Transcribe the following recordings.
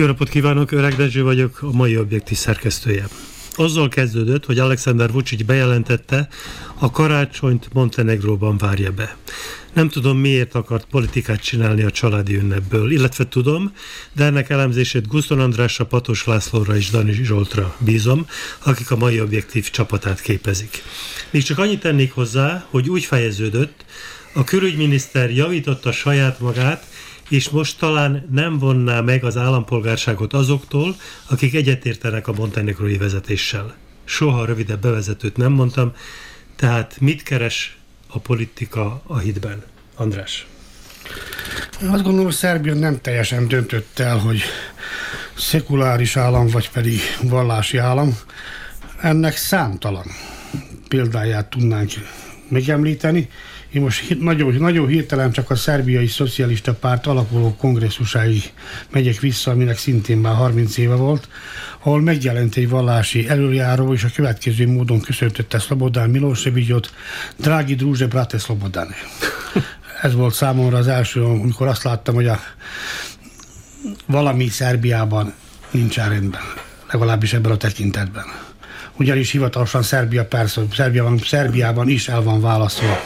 Jó napot kívánok, Öreg Dezső vagyok, a mai objektív szerkesztője. Azzal kezdődött, hogy Alexander Vucic bejelentette, a karácsonyt Montenegróban várja be. Nem tudom, miért akart politikát csinálni a családi ünnepből, illetve tudom, de ennek elemzését Guszton Andrásra, Patos Lászlóra és Dani Zsoltra bízom, akik a mai objektív csapatát képezik. Még csak annyit tennék hozzá, hogy úgy fejeződött, a külügyminiszter javította saját magát, és most talán nem vonná meg az állampolgárságot azoktól, akik egyetértenek a montenegrói vezetéssel. Soha rövidebb bevezetőt nem mondtam, tehát mit keres a politika a hitben? András. Azt gondolom, Szerbia nem teljesen döntött el, hogy szekuláris állam, vagy pedig vallási állam. Ennek számtalan példáját tudnánk megemlíteni. Én most nagyon, nagyon hirtelen csak a szerbiai szocialista párt alakuló kongresszusáig megyek vissza, aminek szintén már 30 éve volt, ahol megjelent egy vallási előjáró, és a következő módon köszöntötte Szlobodán Milosevicsot, Drági Drúzse Brate Szlobodán. Ez volt számomra az első, amikor azt láttam, hogy a valami Szerbiában nincs rendben, legalábbis ebben a tekintetben ugyanis hivatalosan Szerbia, persze, Szerbiában, Szerbiában is el van választva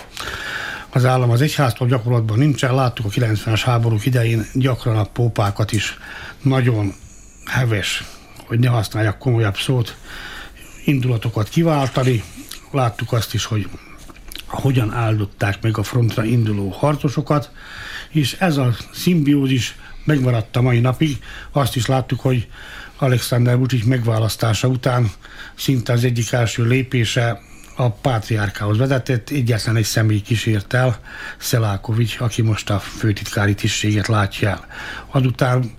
az állam az egyháztól gyakorlatban nincsen. Láttuk a 90-es háborúk idején gyakran a pópákat is nagyon heves, hogy ne használjak komolyabb szót, indulatokat kiváltani. Láttuk azt is, hogy hogyan áldották meg a frontra induló harcosokat, és ez a szimbiózis megmaradt a mai napig. Azt is láttuk, hogy Alexander Vucic megválasztása után szinte az egyik első lépése a pátriárkához vezetett, egyetlen egy személy kísért el, Szelákovics, aki most a főtitkári tisztséget látja el. Azután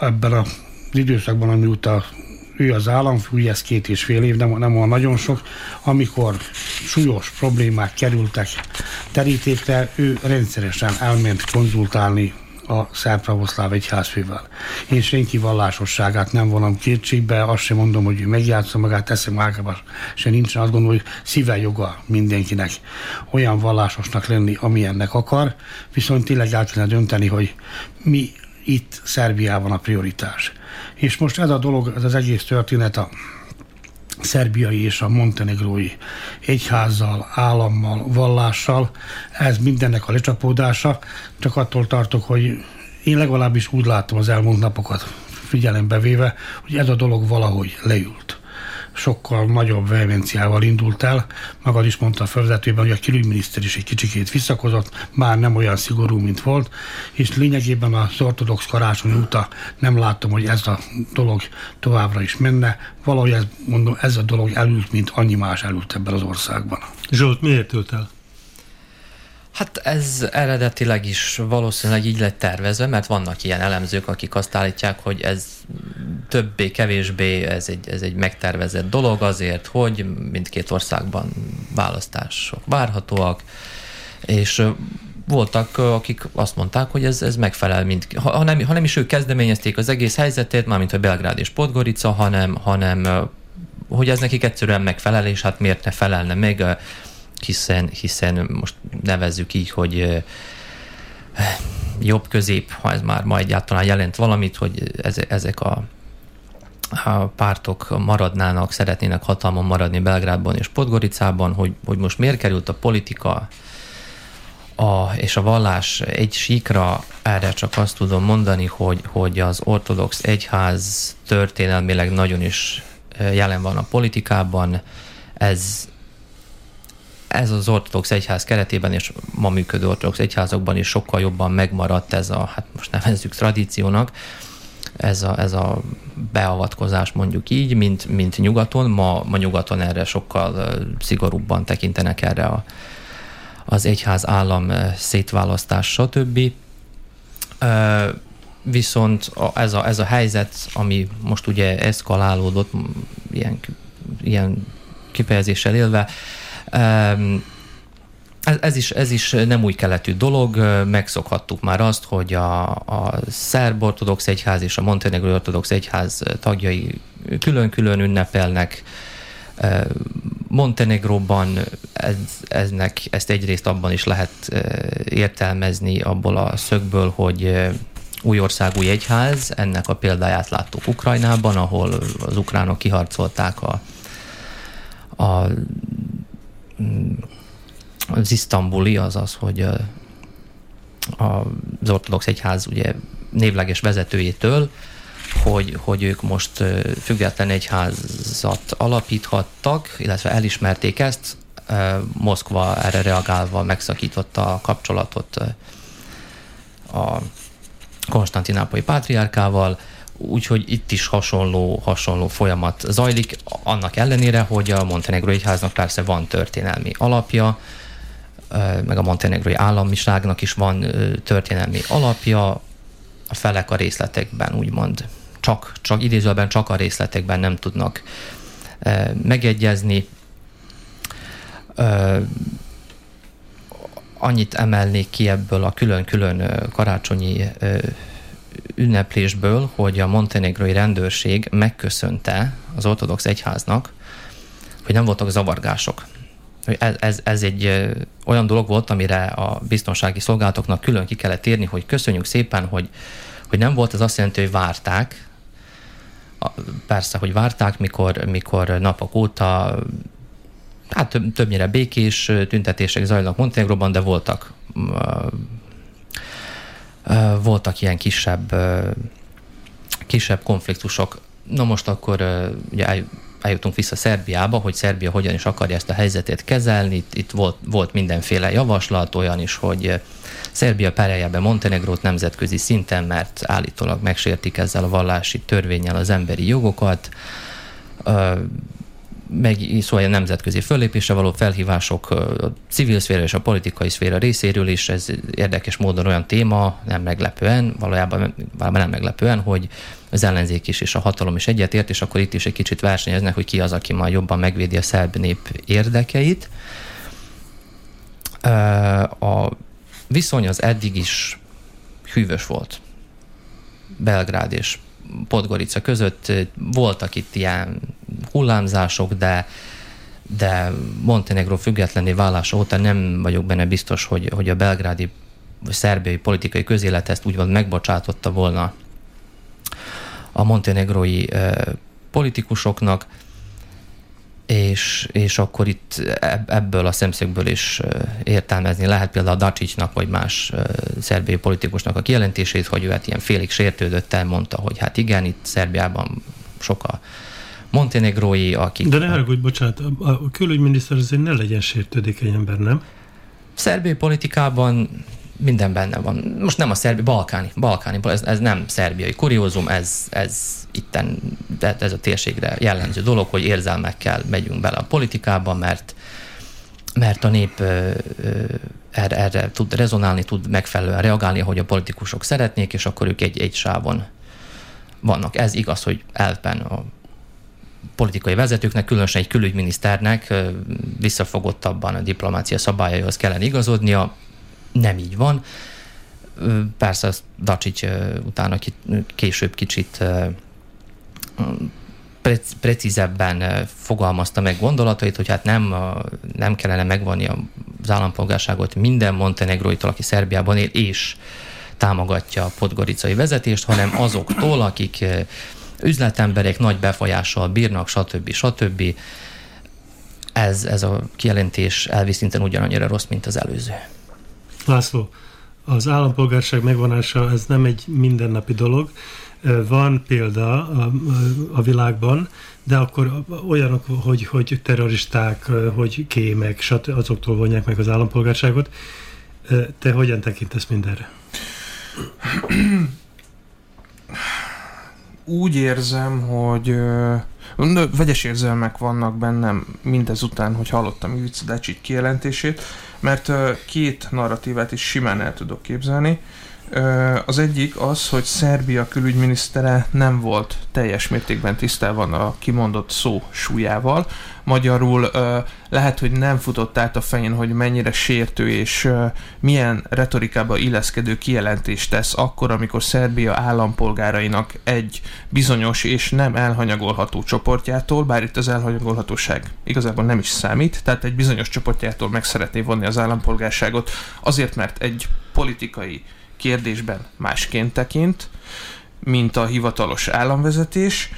ebben az időszakban, amióta ő az államfő, ez két és fél év, nem, nem van nagyon sok, amikor súlyos problémák kerültek terítékre, ő rendszeresen elment konzultálni a szerb pravoszláv egyházfővel. Én senki vallásosságát nem vonom kétségbe, azt sem mondom, hogy ő megjátsza magát, teszem ágában se nincsen, azt gondolom, hogy szíve joga mindenkinek olyan vallásosnak lenni, amilyennek akar, viszont tényleg el kellene dönteni, hogy mi itt Szerbiában a prioritás. És most ez a dolog, ez az egész történet a szerbiai és a montenegrói egyházzal, állammal, vallással. Ez mindennek a lecsapódása, csak attól tartok, hogy én legalábbis úgy látom az elmúlt napokat figyelembe véve, hogy ez a dolog valahogy leült sokkal nagyobb vehemenciával indult el. Magad is mondta a felvezetőben, hogy a külügyminiszter is egy kicsikét visszakozott, már nem olyan szigorú, mint volt, és lényegében az ortodox karácsony óta nem látom, hogy ez a dolog továbbra is menne. Valahogy ez, mondom, ez a dolog elült, mint annyi más elült ebben az országban. Zsolt, miért ült el? Hát ez eredetileg is valószínűleg így lett tervezve, mert vannak ilyen elemzők, akik azt állítják, hogy ez többé-kevésbé ez egy, ez egy megtervezett dolog azért, hogy mindkét országban választások várhatóak, és voltak, akik azt mondták, hogy ez, ez megfelel, mint, ha, nem, ha nem is ők kezdeményezték az egész helyzetét, mármint hogy Belgrád és Podgorica, hanem, hanem hogy ez nekik egyszerűen megfelel, és hát miért ne felelne meg hiszen, hiszen most nevezzük így, hogy jobb-közép, ha ez már ma egyáltalán jelent valamit, hogy ezek a a pártok maradnának, szeretnének hatalmon maradni Belgrádban és Podgoricában, hogy, hogy most miért került a politika a, és a vallás egy síkra, erre csak azt tudom mondani, hogy, hogy az ortodox egyház történelmileg nagyon is jelen van a politikában, ez ez az ortodox egyház keretében és ma működő ortodox egyházakban is sokkal jobban megmaradt ez a, hát most nevezzük tradíciónak, ez a, ez a beavatkozás mondjuk így, mint, mint nyugaton. Ma, ma nyugaton erre sokkal szigorúbban tekintenek erre a, az egyház állam szétválasztás, stb. Viszont ez a, ez a helyzet, ami most ugye eszkalálódott, ilyen, ilyen kifejezéssel élve, ez, is, ez is nem új keletű dolog, megszokhattuk már azt, hogy a, a szerb ortodox egyház és a montenegrói ortodox egyház tagjai külön-külön ünnepelnek. Montenegróban ez, eznek, ezt egyrészt abban is lehet értelmezni abból a szögből, hogy új ország, új egyház, ennek a példáját láttuk Ukrajnában, ahol az ukránok kiharcolták a, a az isztambuli az az, hogy az ortodox egyház ugye névleges vezetőjétől, hogy, hogy ők most független egyházat alapíthattak, illetve elismerték ezt. Moszkva erre reagálva megszakította a kapcsolatot a konstantinápolyi pátriárkával, úgyhogy itt is hasonló, hasonló folyamat zajlik, annak ellenére, hogy a Montenegro egyháznak persze van történelmi alapja, meg a montenegrói államiságnak is van történelmi alapja, a felek a részletekben úgymond csak, csak idézőben csak a részletekben nem tudnak megegyezni. Annyit emelnék ki ebből a külön-külön karácsonyi ünneplésből, hogy a montenegrói rendőrség megköszönte az ortodox egyháznak, hogy nem voltak zavargások. Ez, ez, ez egy olyan dolog volt, amire a biztonsági szolgálatoknak külön ki kellett írni, hogy köszönjük szépen, hogy, hogy nem volt, ez azt jelenti, hogy várták, persze, hogy várták, mikor, mikor napok óta hát többnyire békés tüntetések zajlanak Montenegróban, de voltak voltak ilyen kisebb kisebb konfliktusok. Na most akkor ugye eljutunk vissza Szerbiába, hogy Szerbia hogyan is akarja ezt a helyzetét kezelni. Itt, itt volt, volt mindenféle javaslat, olyan is, hogy Szerbia perelje be Montenegrót nemzetközi szinten, mert állítólag megsértik ezzel a vallási törvényel az emberi jogokat. Meg szóval nemzetközi föllépésre való felhívások a civil szféra és a politikai szféra részéről is, ez érdekes módon olyan téma, nem meglepően, valójában, valójában nem meglepően, hogy az ellenzék is és a hatalom is egyetért, és akkor itt is egy kicsit versenyeznek, hogy ki az, aki majd jobban megvédi a szerb nép érdekeit. A viszony az eddig is hűvös volt. Belgrád és Podgorica között. Voltak itt ilyen hullámzások, de de Montenegro függetlenné válása óta nem vagyok benne biztos, hogy, hogy a belgrádi vagy szerbiai politikai közélet ezt úgy van megbocsátotta volna a montenegrói politikusoknak, és, és akkor itt ebből a szemszögből is értelmezni lehet például a Dacicsnak vagy más szerbiai politikusnak a kijelentését, hogy ő hát ilyen félig sértődött elmondta, hogy hát igen, itt Szerbiában sok a montenegrói, akik... De ne haragudj, bocsánat, a külügyminiszter azért ne legyen sértődékeny ember, nem? Szerbiai politikában minden benne van. Most nem a szerbi, balkáni, balkáni, ez, ez nem szerbiai kuriózum, ez, ez itten, ez a térségre jellemző dolog, hogy érzelmekkel megyünk bele a politikába, mert mert a nép erre, erre tud rezonálni, tud megfelelően reagálni, hogy a politikusok szeretnék, és akkor ők egy, egy sávon vannak. Ez igaz, hogy elven a politikai vezetőknek, különösen egy külügyminiszternek visszafogottabban a diplomácia szabályaihoz kellene igazodnia, nem így van. Persze Dacsics utána később kicsit precízebben fogalmazta meg gondolatait, hogy hát nem, nem kellene megvonni az állampolgárságot minden montenegróitól, aki Szerbiában él, és támogatja a podgoricai vezetést, hanem azoktól, akik üzletemberek nagy befolyással bírnak, stb. stb. Ez, ez a kijelentés elvi szinten ugyanannyira rossz, mint az előző. László, az állampolgárság megvonása ez nem egy mindennapi dolog. Van példa a, a világban, de akkor olyanok, hogy, hogy terroristák, hogy kémek, stb. azoktól vonják meg az állampolgárságot. Te hogyan tekintesz mindenre? Úgy érzem, hogy vegyes érzelmek vannak bennem mindezután, hogy hallottam Ivica Decsit kijelentését mert két narratívát is simán el tudok képzelni. Az egyik az, hogy Szerbia külügyminisztere nem volt teljes mértékben tisztában a kimondott szó súlyával. Magyarul lehet, hogy nem futott át a fején, hogy mennyire sértő és milyen retorikába illeszkedő kijelentést tesz akkor, amikor Szerbia állampolgárainak egy bizonyos és nem elhanyagolható csoportjától, bár itt az elhanyagolhatóság igazából nem is számít, tehát egy bizonyos csoportjától meg szeretné vonni az állampolgárságot, azért, mert egy politikai kérdésben másként tekint, mint a hivatalos államvezetés,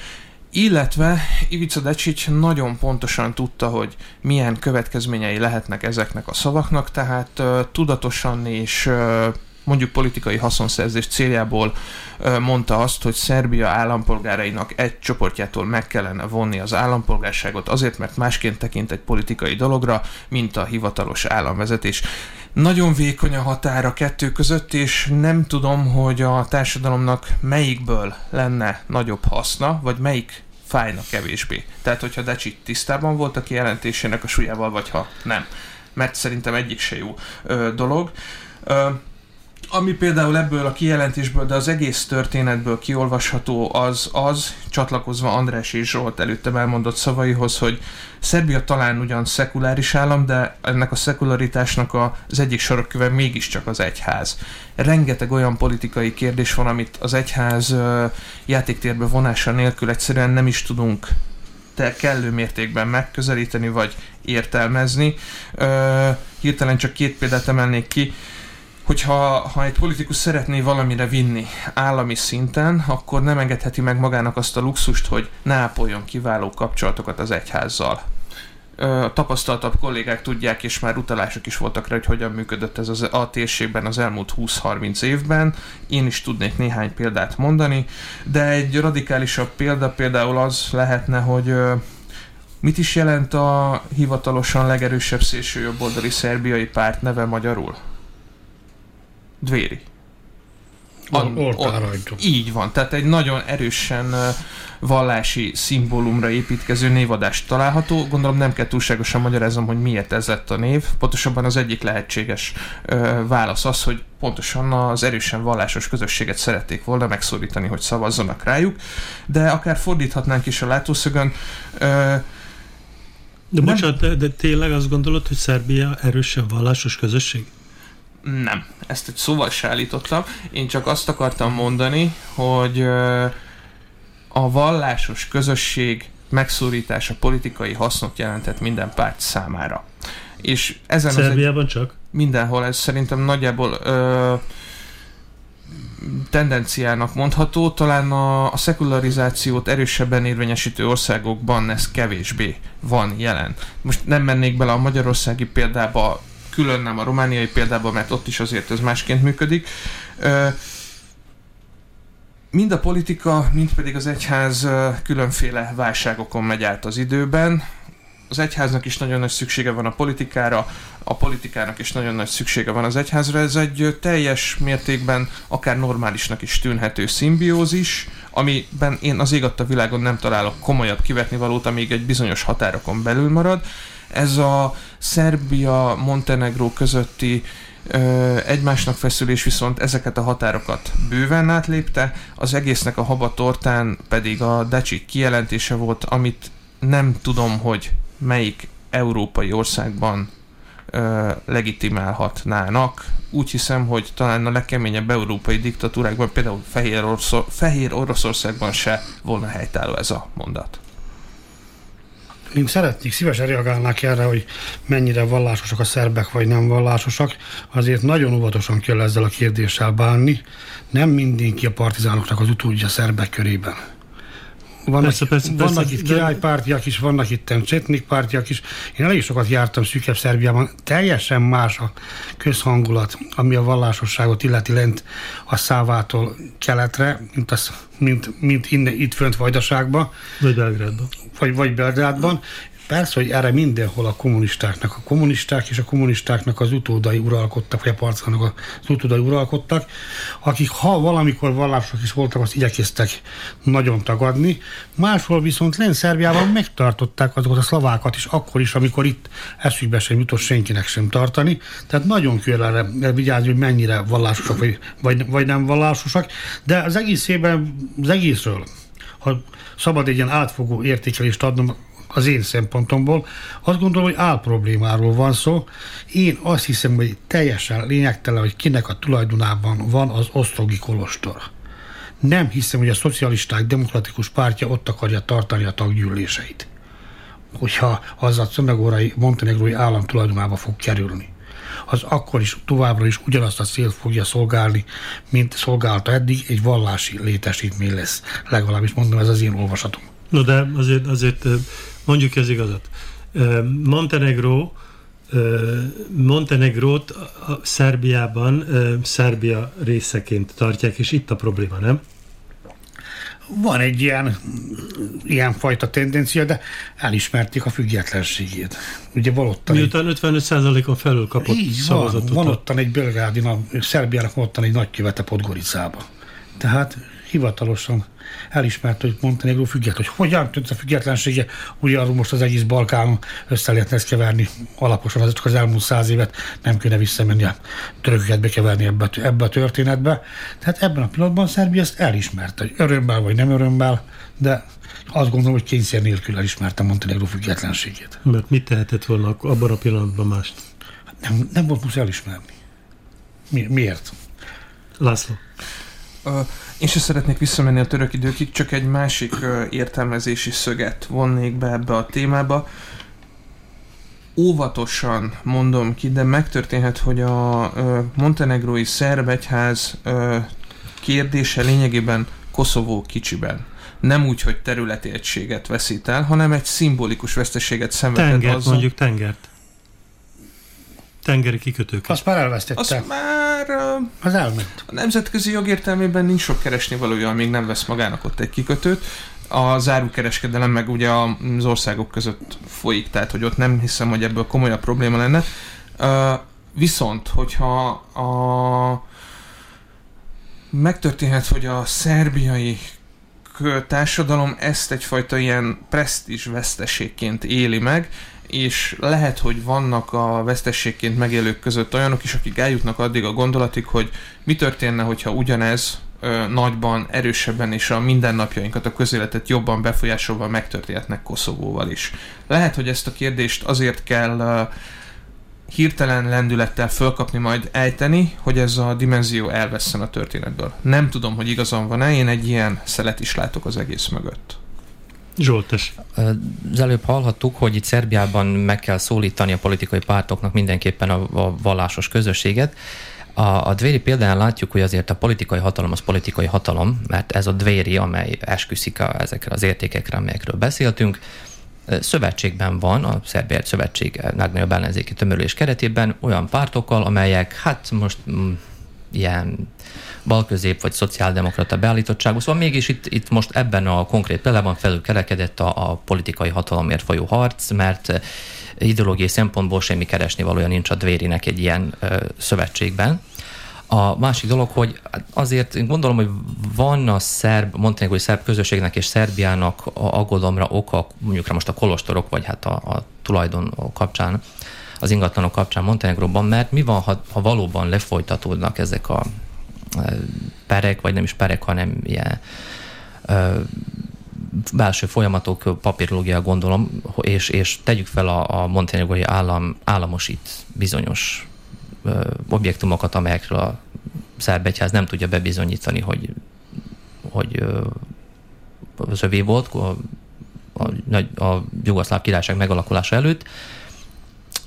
illetve Ivica Decsics nagyon pontosan tudta, hogy milyen következményei lehetnek ezeknek a szavaknak, tehát uh, tudatosan és uh, mondjuk politikai haszonszerzés céljából mondta azt, hogy Szerbia állampolgárainak egy csoportjától meg kellene vonni az állampolgárságot azért, mert másként tekint egy politikai dologra, mint a hivatalos államvezetés. Nagyon vékony a határ a kettő között, és nem tudom, hogy a társadalomnak melyikből lenne nagyobb haszna, vagy melyik fájna kevésbé. Tehát, hogyha Decsi tisztában volt a kijelentésének a súlyával, vagy ha nem. Mert szerintem egyik se jó ö, dolog. Ö, ami például ebből a kijelentésből, de az egész történetből kiolvasható, az az, csatlakozva András és Zsolt előttem elmondott szavaihoz, hogy Szerbia talán ugyan szekuláris állam, de ennek a szekularitásnak az egyik sarokköve mégiscsak az egyház. Rengeteg olyan politikai kérdés van, amit az egyház játéktérbe vonása nélkül egyszerűen nem is tudunk te kellő mértékben megközelíteni, vagy értelmezni. hirtelen csak két példát emelnék ki hogyha ha egy politikus szeretné valamire vinni állami szinten, akkor nem engedheti meg magának azt a luxust, hogy ne ápoljon kiváló kapcsolatokat az egyházzal. A tapasztaltabb kollégák tudják, és már utalások is voltak rá, hogy hogyan működött ez az, a térségben az elmúlt 20-30 évben. Én is tudnék néhány példát mondani, de egy radikálisabb példa például az lehetne, hogy mit is jelent a hivatalosan legerősebb szélsőjobboldali szerbiai párt neve magyarul? Dvéri. An, így van, tehát egy nagyon erősen vallási szimbólumra építkező névadást található. Gondolom nem kell túlságosan magyarázom, hogy miért ez lett a név. Pontosabban az egyik lehetséges ö, válasz az, hogy pontosan az erősen vallásos közösséget szerették volna megszólítani, hogy szavazzanak rájuk, de akár fordíthatnánk is a látószögön. Ö, de bocsánat, de, de tényleg azt gondolod, hogy Szerbia erősen vallásos közösség? Nem, ezt egy szóval se állítottam. Én csak azt akartam mondani, hogy a vallásos közösség megszólítása politikai hasznot jelentett minden párt számára. És ezen Szerbiában egy, csak? Mindenhol ez szerintem nagyjából ö, tendenciának mondható, talán a, a szekularizációt erősebben érvényesítő országokban ez kevésbé van jelen. Most nem mennék bele a magyarországi példába, külön nem a romániai példában, mert ott is azért ez másként működik. Mind a politika, mind pedig az egyház különféle válságokon megy át az időben. Az egyháznak is nagyon nagy szüksége van a politikára, a politikának is nagyon nagy szüksége van az egyházra. Ez egy teljes mértékben akár normálisnak is tűnhető szimbiózis, amiben én az ég világon nem találok komolyabb kivetni valót, amíg egy bizonyos határokon belül marad. Ez a Szerbia-Montenegró közötti ö, egymásnak feszülés viszont ezeket a határokat bőven átlépte, az egésznek a haba tortán pedig a Decsi kijelentése volt, amit nem tudom, hogy melyik európai országban ö, legitimálhatnának. Úgy hiszem, hogy talán a legkeményebb európai diktatúrákban, például Fehér, Oroszor, Fehér Oroszországban se volna helytálló ez a mondat én szeretnék, szívesen reagálnák erre, hogy mennyire vallásosak a szerbek, vagy nem vallásosak. Azért nagyon óvatosan kell ezzel a kérdéssel bánni. Nem mindenki a partizánoknak az utódja szerbek körében. Vannak, persze, persze, vannak persze, itt királypártiak is, vannak itt csetnik pártiak is. Én elég sokat jártam szűkebb Szerbiában. Teljesen más a közhangulat, ami a vallásosságot illeti lent a szávától keletre, mint, az, mint, mint innen, itt fönt Vajdaságban. Vagy Belgrádban. Vagy, vagy Belgrádban. Persze, hogy erre mindenhol a kommunistáknak, a kommunisták és a kommunistáknak az utódai uralkodtak, vagy a parcának az utódai uralkodtak, akik ha valamikor vallások is voltak, azt igyekeztek nagyon tagadni. Máshol viszont len Szerbiában megtartották azokat a szlovákat is, akkor is, amikor itt eszükbe sem jutott senkinek sem tartani. Tehát nagyon kell erre vigyázni, hogy mennyire vallásosak, vagy, vagy, vagy nem vallásosak. De az egész évben, az egészről, ha szabad egy ilyen átfogó értékelést adnom, az én szempontomból. Azt gondolom, hogy álproblémáról van szó. Én azt hiszem, hogy teljesen lényegtelen, hogy kinek a tulajdonában van az osztrogi kolostor. Nem hiszem, hogy a szocialisták demokratikus pártja ott akarja tartani a taggyűléseit. Hogyha az a Czömegórai montenegrói állam tulajdonába fog kerülni az akkor is továbbra is ugyanazt a célt fogja szolgálni, mint szolgálta eddig, egy vallási létesítmény lesz. Legalábbis mondom, ez az én olvasatom. No de azért, azért mondjuk ez igazat. Montenegro Montenegrót a Szerbiában Szerbia részeként tartják, és itt a probléma, nem? Van egy ilyen, ilyen fajta tendencia, de elismerték a függetlenségét. Ugye van Miután 55%-on felül kapott így szavazatot. Van, van ottan egy belgrádi, Szerbiának van ottan egy nagykövete Podgoricába. Tehát hivatalosan elismert, hogy Montenegro független, hogy hogyan tűnt a függetlensége, ugye arról most az egész Balkánon össze lehetne ezt keverni alaposan, az csak az elmúlt száz évet nem kéne visszamenni a törököket bekeverni ebbe, ebbe a történetbe. Tehát ebben a pillanatban Szerbia ezt elismerte, hogy örömmel vagy nem örömmel, de azt gondolom, hogy kényszer nélkül elismerte Montenegro függetlenségét. Mert mit tehetett volna abban a pillanatban mást? Nem, nem volt muszáj elismerni. Mi, miért? László. Én se szeretnék visszamenni a török időkig, csak egy másik értelmezési szöget vonnék be ebbe a témába. Óvatosan mondom ki, de megtörténhet, hogy a montenegrói szerb egyház kérdése lényegében Koszovó kicsiben. Nem úgy, hogy területi egységet veszít el, hanem egy szimbolikus veszteséget szenvedett Tengert, azzal. mondjuk tengert tengeri kikötőket. Azt már elvesztette. Azt már... Uh, az elment. A nemzetközi jog értelmében nincs sok keresni valója, amíg nem vesz magának ott egy kikötőt. A zárukereskedelem meg ugye az országok között folyik, tehát hogy ott nem hiszem, hogy ebből komolyabb probléma lenne. Uh, viszont, hogyha a megtörténhet, hogy a szerbiai társadalom ezt egyfajta ilyen presztízs veszteségként éli meg, és lehet, hogy vannak a vesztességként megélők között olyanok is, akik eljutnak addig a gondolatig, hogy mi történne, hogyha ugyanez ö, nagyban, erősebben és a mindennapjainkat, a közéletet jobban befolyásolva megtörténhetnek Koszovóval is. Lehet, hogy ezt a kérdést azért kell ö, hirtelen lendülettel fölkapni, majd ejteni, hogy ez a dimenzió elveszem a történetből. Nem tudom, hogy igazam van-e, én egy ilyen szelet is látok az egész mögött. Zsoltes. Az előbb hallhattuk, hogy itt Szerbiában meg kell szólítani a politikai pártoknak mindenképpen a, a vallásos közösséget. A, a Dvéri példán látjuk, hogy azért a politikai hatalom az politikai hatalom, mert ez a Dvéri, amely esküszik a, ezekre az értékekre, amelyekről beszéltünk, szövetségben van, a Szerbiát Szövetség legnagyobb ellenzéki tömörülés keretében olyan pártokkal, amelyek hát most mm, ilyen balközép vagy szociáldemokrata beállítottságú. Szóval mégis itt, itt most ebben a konkrét példában felülkerekedett a, a politikai hatalomért folyó harc, mert ideológiai szempontból semmi keresni valója nincs a Dvérinek egy ilyen ö, szövetségben. A másik dolog, hogy azért gondolom, hogy van a szerb, montenegrói szerb közösségnek és Szerbiának aggodalomra oka, mondjuk most a kolostorok, vagy hát a, a tulajdon kapcsán, az ingatlanok kapcsán Montenegróban, mert mi van, ha, ha valóban lefolytatódnak ezek a perek, vagy nem is perek, hanem ilyen belső folyamatok, papírológia gondolom, és, és tegyük fel a, a montenegrói állam államosít bizonyos ö, objektumokat, amelyekről a szerb nem tudja bebizonyítani, hogy, hogy ö, az övé volt a, a, a jugoszláv királyság megalakulása előtt,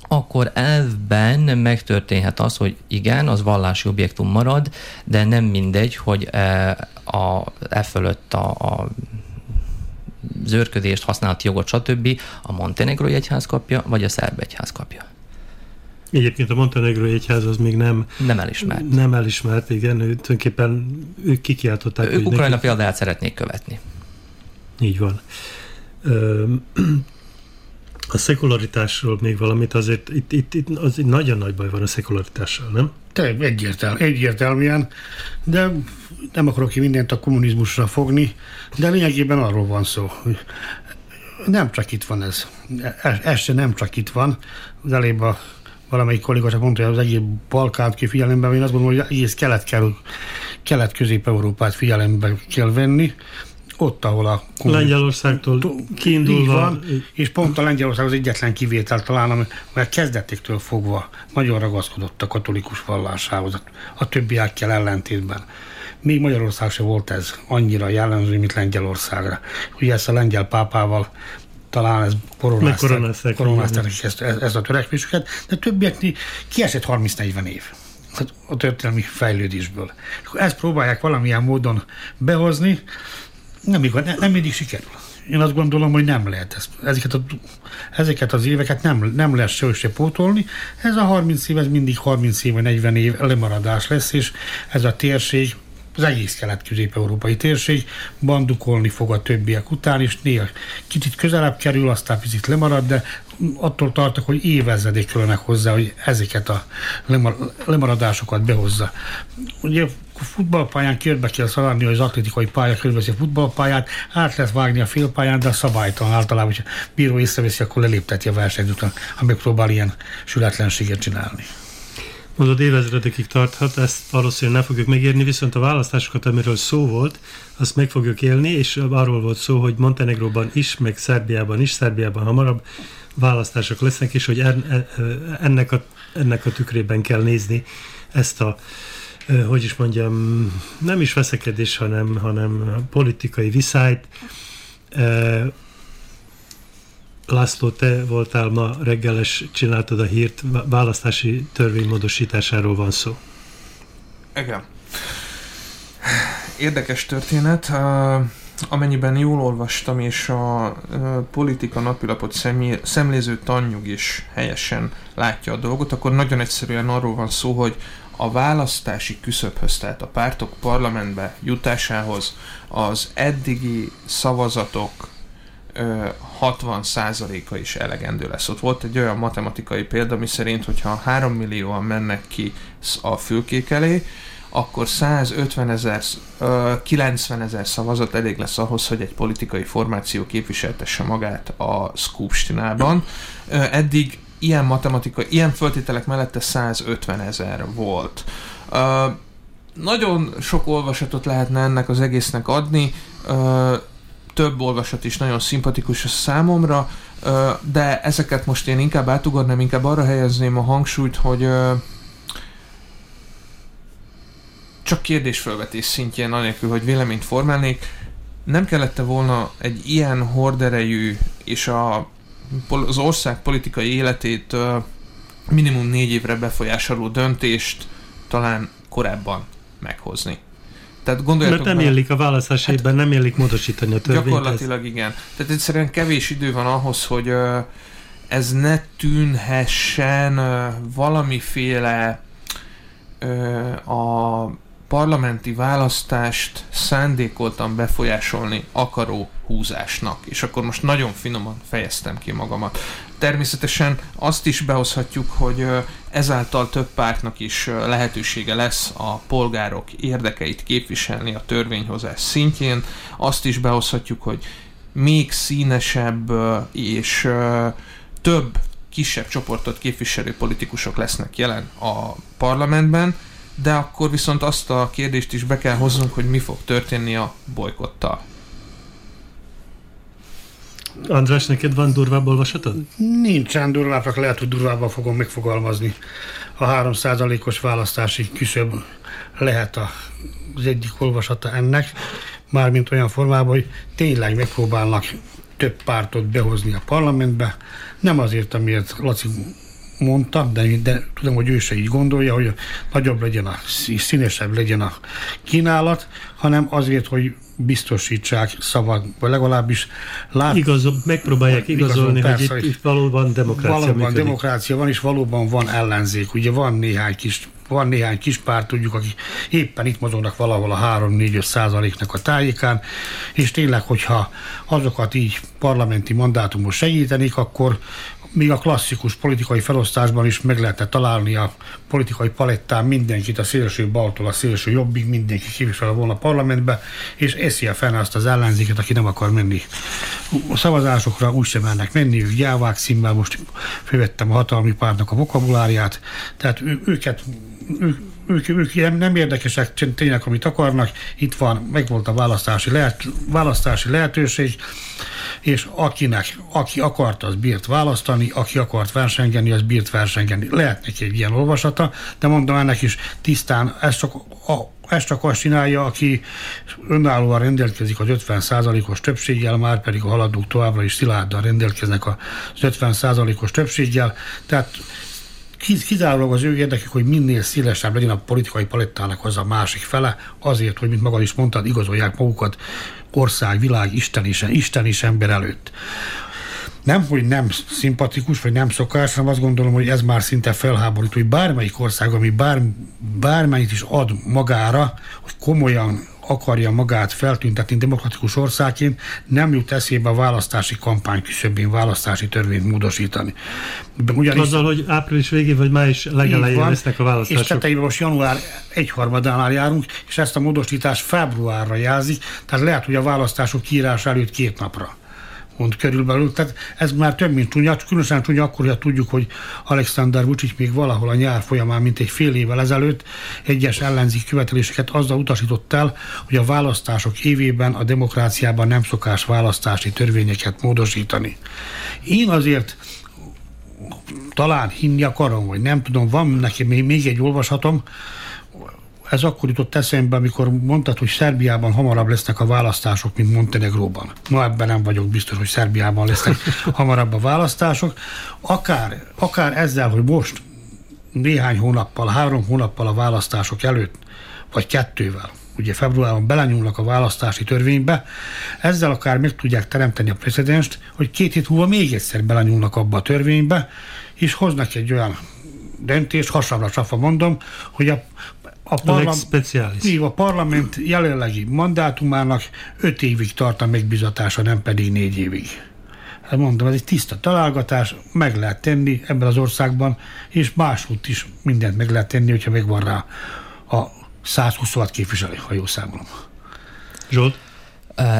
akkor elvben megtörténhet az, hogy igen, az vallási objektum marad, de nem mindegy, hogy e, a, e fölött a, a zörködést, használati jogot, stb. a Montenegrói egyház kapja, vagy a szerb egyház kapja. Egyébként a Montenegrói egyház az még nem... Nem elismert. Nem elismert, igen. Tulajdonképpen ők kikiáltották, ők Ukrajna neki... példáját szeretnék követni. Így van. A szekularitásról még valamit, azért itt, itt, itt az nagyon nagy baj van a szekularitással, nem? Te, egyértelmű, egyértelműen, de nem akarok ki mindent a kommunizmusra fogni, de lényegében arról van szó, hogy nem csak itt van. Ez, ez se nem csak itt van. Az elébb a valamelyik kolléga csak mondta, hogy az egész Balkánt ki figyelembe én azt gondolom, hogy egész kelet kell, kelet-közép-európát figyelembe kell venni, ott, ahol a... Lengyelországtól kiindulva... Van, és pont a Lengyelország az egyetlen kivétel talán, mert kezdetéktől fogva nagyon ragaszkodott a katolikus vallásához, a többiekkel ellentétben. Még Magyarország se volt ez annyira jellemző, mint Lengyelországra. Ugye ezt a lengyel pápával talán ez koronázták, koronázták ezt, ezt a törekvésüket, de többiek kiesett 30-40 év a történelmi fejlődésből. Ezt próbálják valamilyen módon behozni, nem, igaz, nem, nem mindig sikerül. Én azt gondolom, hogy nem lehet ezt, ezeket, a, ezeket az éveket nem, nem lesz se, se pótolni. Ez a 30 év, ez mindig 30 év, 40 év lemaradás lesz, és ez a térség az egész kelet-közép-európai térség bandukolni fog a többiek után, és néha kicsit közelebb kerül, aztán picit lemarad, de attól tartok, hogy évezredék kellene hozzá, hogy ezeket a lemaradásokat behozza. Ugye futballpályán körbe kell szaladni, hogy az atlétikai pálya körülveszi a futballpályát, át lehet vágni a félpályán, de szabálytalan általában, hogyha bíró észreveszi, akkor lelépteti a versenyt után, amíg próbál ilyen sületlenséget csinálni. Mondod, évezredekig tarthat, ezt valószínűleg nem fogjuk megérni, viszont a választásokat, amiről szó volt, azt meg fogjuk élni, és arról volt szó, hogy Montenegróban is, meg Szerbiában is, Szerbiában hamarabb választások lesznek, és hogy e, ennek a, ennek a tükrében kell nézni ezt a hogy is mondjam, nem is veszekedés, hanem, hanem politikai viszályt. László, te voltál ma reggeles, csináltad a hírt, választási törvény módosításáról van szó. Igen. Érdekes történet. Amennyiben jól olvastam, és a politika napilapot szemléző tannyug is helyesen látja a dolgot, akkor nagyon egyszerűen arról van szó, hogy a választási küszöbhöz, tehát a pártok parlamentbe jutásához az eddigi szavazatok 60%-a is elegendő lesz. Ott volt egy olyan matematikai példa, mi szerint, hogyha 3 millióan mennek ki a fülkék elé, akkor 150 ezer, 90 ezer szavazat elég lesz ahhoz, hogy egy politikai formáció képviseltesse magát a Skupstinában. Eddig ilyen matematika, ilyen föltételek mellette 150 ezer volt. Nagyon sok olvasatot lehetne ennek az egésznek adni, több olvasat is nagyon szimpatikus a számomra, de ezeket most én inkább átugornám, inkább arra helyezném a hangsúlyt, hogy csak kérdésfelvetés szintjén, anélkül, hogy véleményt formálnék, nem kellette volna egy ilyen horderejű és a, az ország politikai életét minimum négy évre befolyásoló döntést talán korábban meghozni. Tehát gondoljatok Mert nem élik a választás hát, nem élik módosítani a törvényt. Gyakorlatilag igen. Tehát egyszerűen kevés idő van ahhoz, hogy ez ne tűnhessen valamiféle a parlamenti választást szándékoltan befolyásolni akaró húzásnak. És akkor most nagyon finoman fejeztem ki magamat. Természetesen azt is behozhatjuk, hogy ezáltal több pártnak is lehetősége lesz a polgárok érdekeit képviselni a törvényhozás szintjén. Azt is behozhatjuk, hogy még színesebb és több kisebb csoportot képviselő politikusok lesznek jelen a parlamentben, de akkor viszont azt a kérdést is be kell hoznunk, hogy mi fog történni a bolykottal. András, neked van durvább olvasatod? Nincsen durvább, csak lehet, hogy durvábban fogom megfogalmazni. A 3%-os választási küszöb lehet az egyik olvasata ennek, mármint olyan formában, hogy tényleg megpróbálnak több pártot behozni a parlamentbe, nem azért, amiért Laci mondta, de, de tudom, hogy ő se így gondolja, hogy nagyobb legyen a színesebb legyen a kínálat, hanem azért, hogy biztosítsák szabad, vagy legalábbis lát... Igazol, megpróbálják igazolni, igazol, persze, hogy itt, itt valóban demokrácia Valóban működik. demokrácia van, és valóban van ellenzék. Ugye van néhány kis van néhány kis párt, tudjuk, akik éppen itt mozognak valahol a 3-4-5 százaléknak a tájékán, és tényleg, hogyha azokat így parlamenti mandátumos segítenik, akkor míg a klasszikus politikai felosztásban is meg lehetne találni a politikai palettán mindenkit, a szélső baltól a szélső jobbig, mindenki képvisel volna a parlamentbe, és eszi a fenn azt az ellenzéket, aki nem akar menni. A szavazásokra, úgysem mennek menni, ők gyávák színvel, most fővettem a hatalmi pártnak a vokabuláriát, tehát ő, őket ők, ők, ők nem érdekesek tényleg, amit akarnak. Itt van, megvolt a választási, lehet, választási lehetőség, és akinek, aki akart, az bírt választani, aki akart versengeni, az bírt versengeni. Lehet neki egy ilyen olvasata, de mondom ennek is tisztán, ez csak a, ezt csak azt csinálja, aki önállóan rendelkezik az 50%-os többséggel, már pedig a haladók továbbra is szilárdan rendelkeznek az 50%-os többséggel. Tehát kizárólag az ő érdekük, hogy minél szélesebb legyen a politikai palettának az a másik fele, azért, hogy, mint maga is mondtad, igazolják magukat ország, világ, Isten is, Isten is ember előtt. Nem, hogy nem szimpatikus, vagy nem szokás, hanem azt gondolom, hogy ez már szinte felháborító, hogy bármelyik ország, ami bár, bármelyik is ad magára, hogy komolyan akarja magát feltüntetni demokratikus országként, nem jut eszébe a választási kampány küszöbén választási törvényt módosítani. Ugyanis, Azzal, hogy április végén vagy május legelején lesznek a választások. És tetejében most január egyharmadánál járunk, és ezt a módosítást februárra jelzik, tehát lehet, hogy a választások kiírás előtt két napra pont körülbelül. Tehát ez már több, mint csúnya, különösen csúnya akkor, hogy tudjuk, hogy Alexander Vucic még valahol a nyár folyamán, mint egy fél évvel ezelőtt egyes ellenzék követeléseket azzal utasított el, hogy a választások évében a demokráciában nem szokás választási törvényeket módosítani. Én azért talán hinni akarom, vagy nem tudom, van neki még egy olvasatom, ez akkor jutott eszembe, amikor mondtad, hogy Szerbiában hamarabb lesznek a választások, mint Montenegróban. Ma ebben nem vagyok biztos, hogy Szerbiában lesznek hamarabb a választások. Akár, akár ezzel, hogy most néhány hónappal, három hónappal a választások előtt, vagy kettővel, ugye februárban belenyúlnak a választási törvénybe, ezzel akár meg tudják teremteni a precedenst, hogy két hét múlva még egyszer belenyúlnak abba a törvénybe, és hoznak egy olyan döntést, hasonló csapva mondom, hogy a a, parlam- így, a parlament jelenlegi mandátumának öt évig tart a megbizatása, nem pedig négy évig. Hát mondom, ez egy tiszta találgatás, meg lehet tenni ebben az országban, és máshogy is mindent meg lehet tenni, hogyha megvan rá a 126 képviselő, ha jól számolom. Zsolt?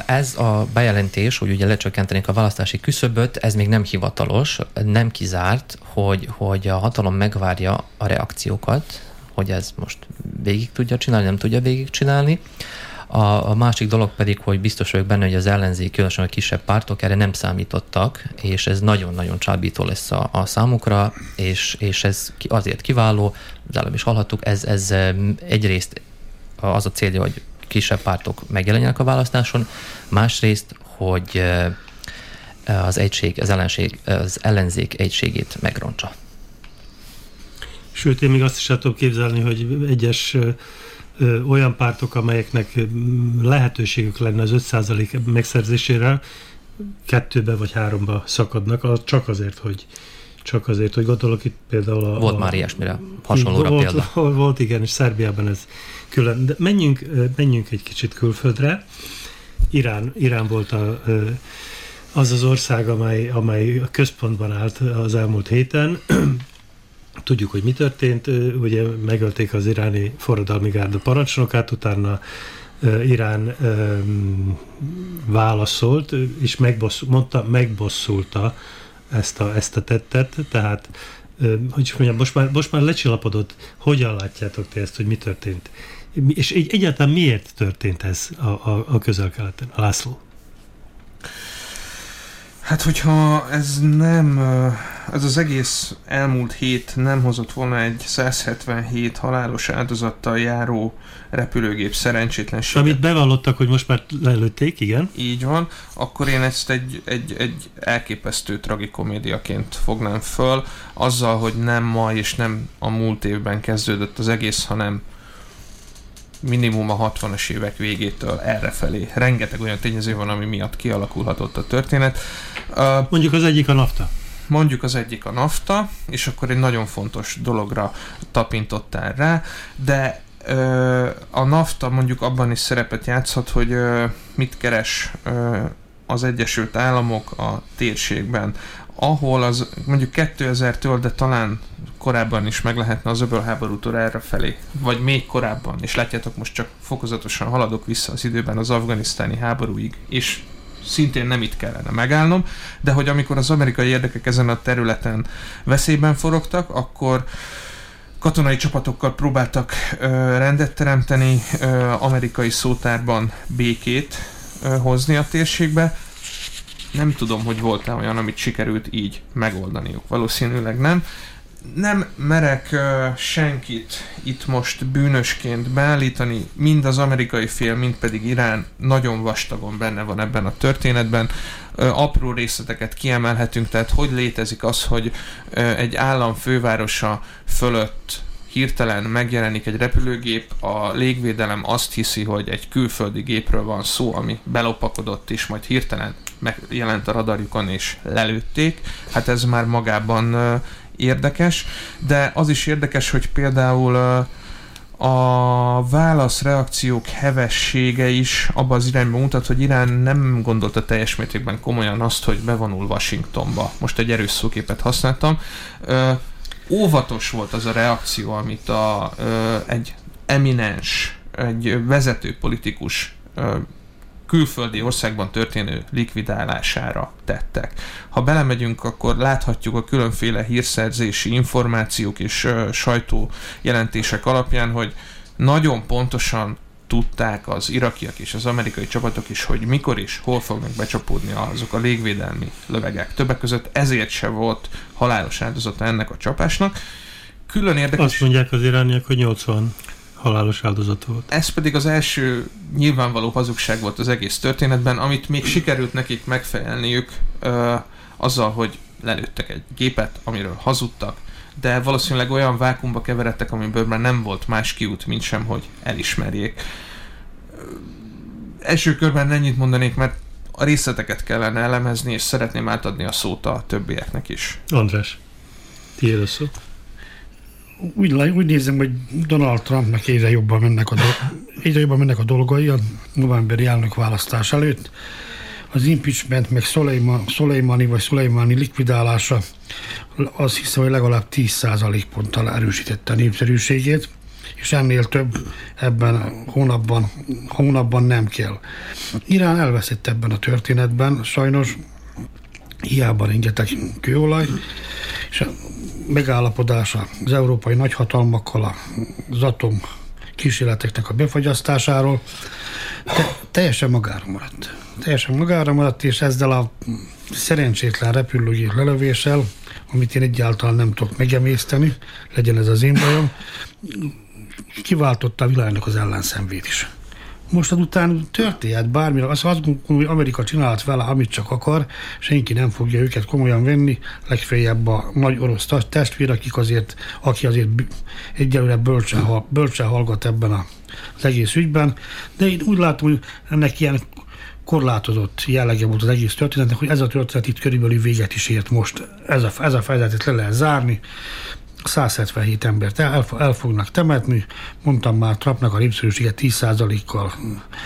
Ez a bejelentés, hogy ugye lecsökkentenék a választási küszöböt, ez még nem hivatalos, nem kizárt, hogy, hogy a hatalom megvárja a reakciókat, hogy ez most végig tudja csinálni, nem tudja végig csinálni. A, a másik dolog pedig, hogy biztos vagyok benne, hogy az ellenzék, különösen a kisebb pártok erre nem számítottak, és ez nagyon-nagyon csábító lesz a, a számukra, és, és ez azért kiváló, az is hallhattuk, ez, ez egyrészt az a célja, hogy kisebb pártok megjelenjenek a választáson, másrészt, hogy az egység, az, ellenség, az ellenzék egységét megrontsa. Sőt, én még azt is el tudom képzelni, hogy egyes olyan pártok, amelyeknek lehetőségük lenne az 5% megszerzésére, kettőbe vagy háromba szakadnak, csak azért, hogy csak azért, hogy gondolok itt például a... Volt a, már ilyesmire hasonlóra volt, példa. Volt, volt, igen, és Szerbiában ez külön. De menjünk, menjünk egy kicsit külföldre. Irán, Irán volt a, az az ország, amely, amely a központban állt az elmúlt héten. Tudjuk, hogy mi történt. Ugye megölték az iráni forradalmi gárda parancsnokát, utána Irán um, válaszolt, és megbosszult, mondta, megbosszulta ezt a, ezt a tettet, tehát hogy is mondjam, most már, most már lecsillapodott, hogyan látjátok ti ezt, hogy mi történt? És egyáltalán miért történt ez a, a, a közel-keleten? László? Hát, hogyha ez nem, ez az egész elmúlt hét nem hozott volna egy 177 halálos áldozattal járó repülőgép szerencsétlenséget. Amit bevallottak, hogy most már lelőtték, igen. Így van, akkor én ezt egy, egy, egy elképesztő tragikomédiaként fognám föl, azzal, hogy nem ma és nem a múlt évben kezdődött az egész, hanem minimum a 60-as évek végétől errefelé. Rengeteg olyan tényező van, ami miatt kialakulhatott a történet. Mondjuk az egyik a nafta. mondjuk az egyik a NAFTA, és akkor egy nagyon fontos dologra tapintottál rá, de a NAFTA mondjuk abban is szerepet játszhat, hogy mit keres az Egyesült Államok a térségben, ahol az mondjuk 2000-től, de talán korábban is meg lehetne az öbölháborútól erre felé, vagy még korábban, és látjátok, most csak fokozatosan haladok vissza az időben az afganisztáni háborúig, és szintén nem itt kellene megállnom, de hogy amikor az amerikai érdekek ezen a területen veszélyben forogtak, akkor katonai csapatokkal próbáltak ö, rendet teremteni, ö, amerikai szótárban békét ö, hozni a térségbe. Nem tudom, hogy volt-e olyan, amit sikerült így megoldaniuk. Valószínűleg nem nem merek senkit itt most bűnösként beállítani, mind az amerikai fél, mind pedig Irán nagyon vastagon benne van ebben a történetben. Apró részleteket kiemelhetünk, tehát hogy létezik az, hogy egy állam fővárosa fölött hirtelen megjelenik egy repülőgép, a légvédelem azt hiszi, hogy egy külföldi gépről van szó, ami belopakodott is, majd hirtelen megjelent a radarjukon és lelőtték. Hát ez már magában érdekes, de az is érdekes, hogy például a válaszreakciók hevessége is abba az irányba mutat, hogy Irán nem gondolta teljes mértékben komolyan azt, hogy bevonul Washingtonba. Most egy erős szóképet használtam. Óvatos volt az a reakció, amit a, egy eminens, egy vezető politikus külföldi országban történő likvidálására tettek. Ha belemegyünk, akkor láthatjuk a különféle hírszerzési információk és uh, sajtó jelentések alapján, hogy nagyon pontosan tudták az irakiak és az amerikai csapatok is, hogy mikor és hol fognak becsapódni azok a légvédelmi lövegek. Többek között ezért se volt halálos áldozata ennek a csapásnak. Külön érdekes... Azt mondják az irániak, hogy 80 halálos áldozat volt. Ez pedig az első nyilvánvaló hazugság volt az egész történetben, amit még sikerült nekik megfejelniük ö, azzal, hogy lelőttek egy gépet, amiről hazudtak, de valószínűleg olyan vákumba keveredtek, amiből már nem volt más kiút, mint sem, hogy elismerjék. Első körben ennyit mondanék, mert a részleteket kellene elemezni, és szeretném átadni a szót a többieknek is. András, tiéd a szó úgy, úgy nézem, hogy Donald Trumpnak egyre jobban mennek a, do- egyre jobban mennek a dolgai a novemberi elnök választás előtt. Az impeachment, meg Soleimani vagy Soleimani likvidálása az hiszem, hogy legalább 10% ponttal erősítette a népszerűségét, és ennél több ebben a hónapban, hónapban nem kell. Irán elveszett ebben a történetben, sajnos hiába rengeteg kőolaj, és megállapodása az európai nagyhatalmakkal az atom kísérleteknek a befagyasztásáról te, teljesen magára maradt. Teljesen magára maradt, és ezzel a szerencsétlen repülőgép lelövéssel, amit én egyáltalán nem tudok megemészteni, legyen ez az én bajom, kiváltotta a világnak az ellenszenvét is most után történhet bármi, azt, azt gondolom, hogy Amerika csinálhat vele, amit csak akar, senki nem fogja őket komolyan venni, legfeljebb a nagy orosz testvér, akik azért, aki azért egyelőre bölcsen, bölcsen hallgat ebben a, az egész ügyben, de én úgy látom, hogy ennek ilyen korlátozott jellege volt az egész történetnek, hogy ez a történet itt körülbelül véget is ért most. Ez a, ez a fejezetet le lehet zárni. 177 embert el, el fognak temetni, mondtam már, Trumpnak a népszerűsége 10%-kal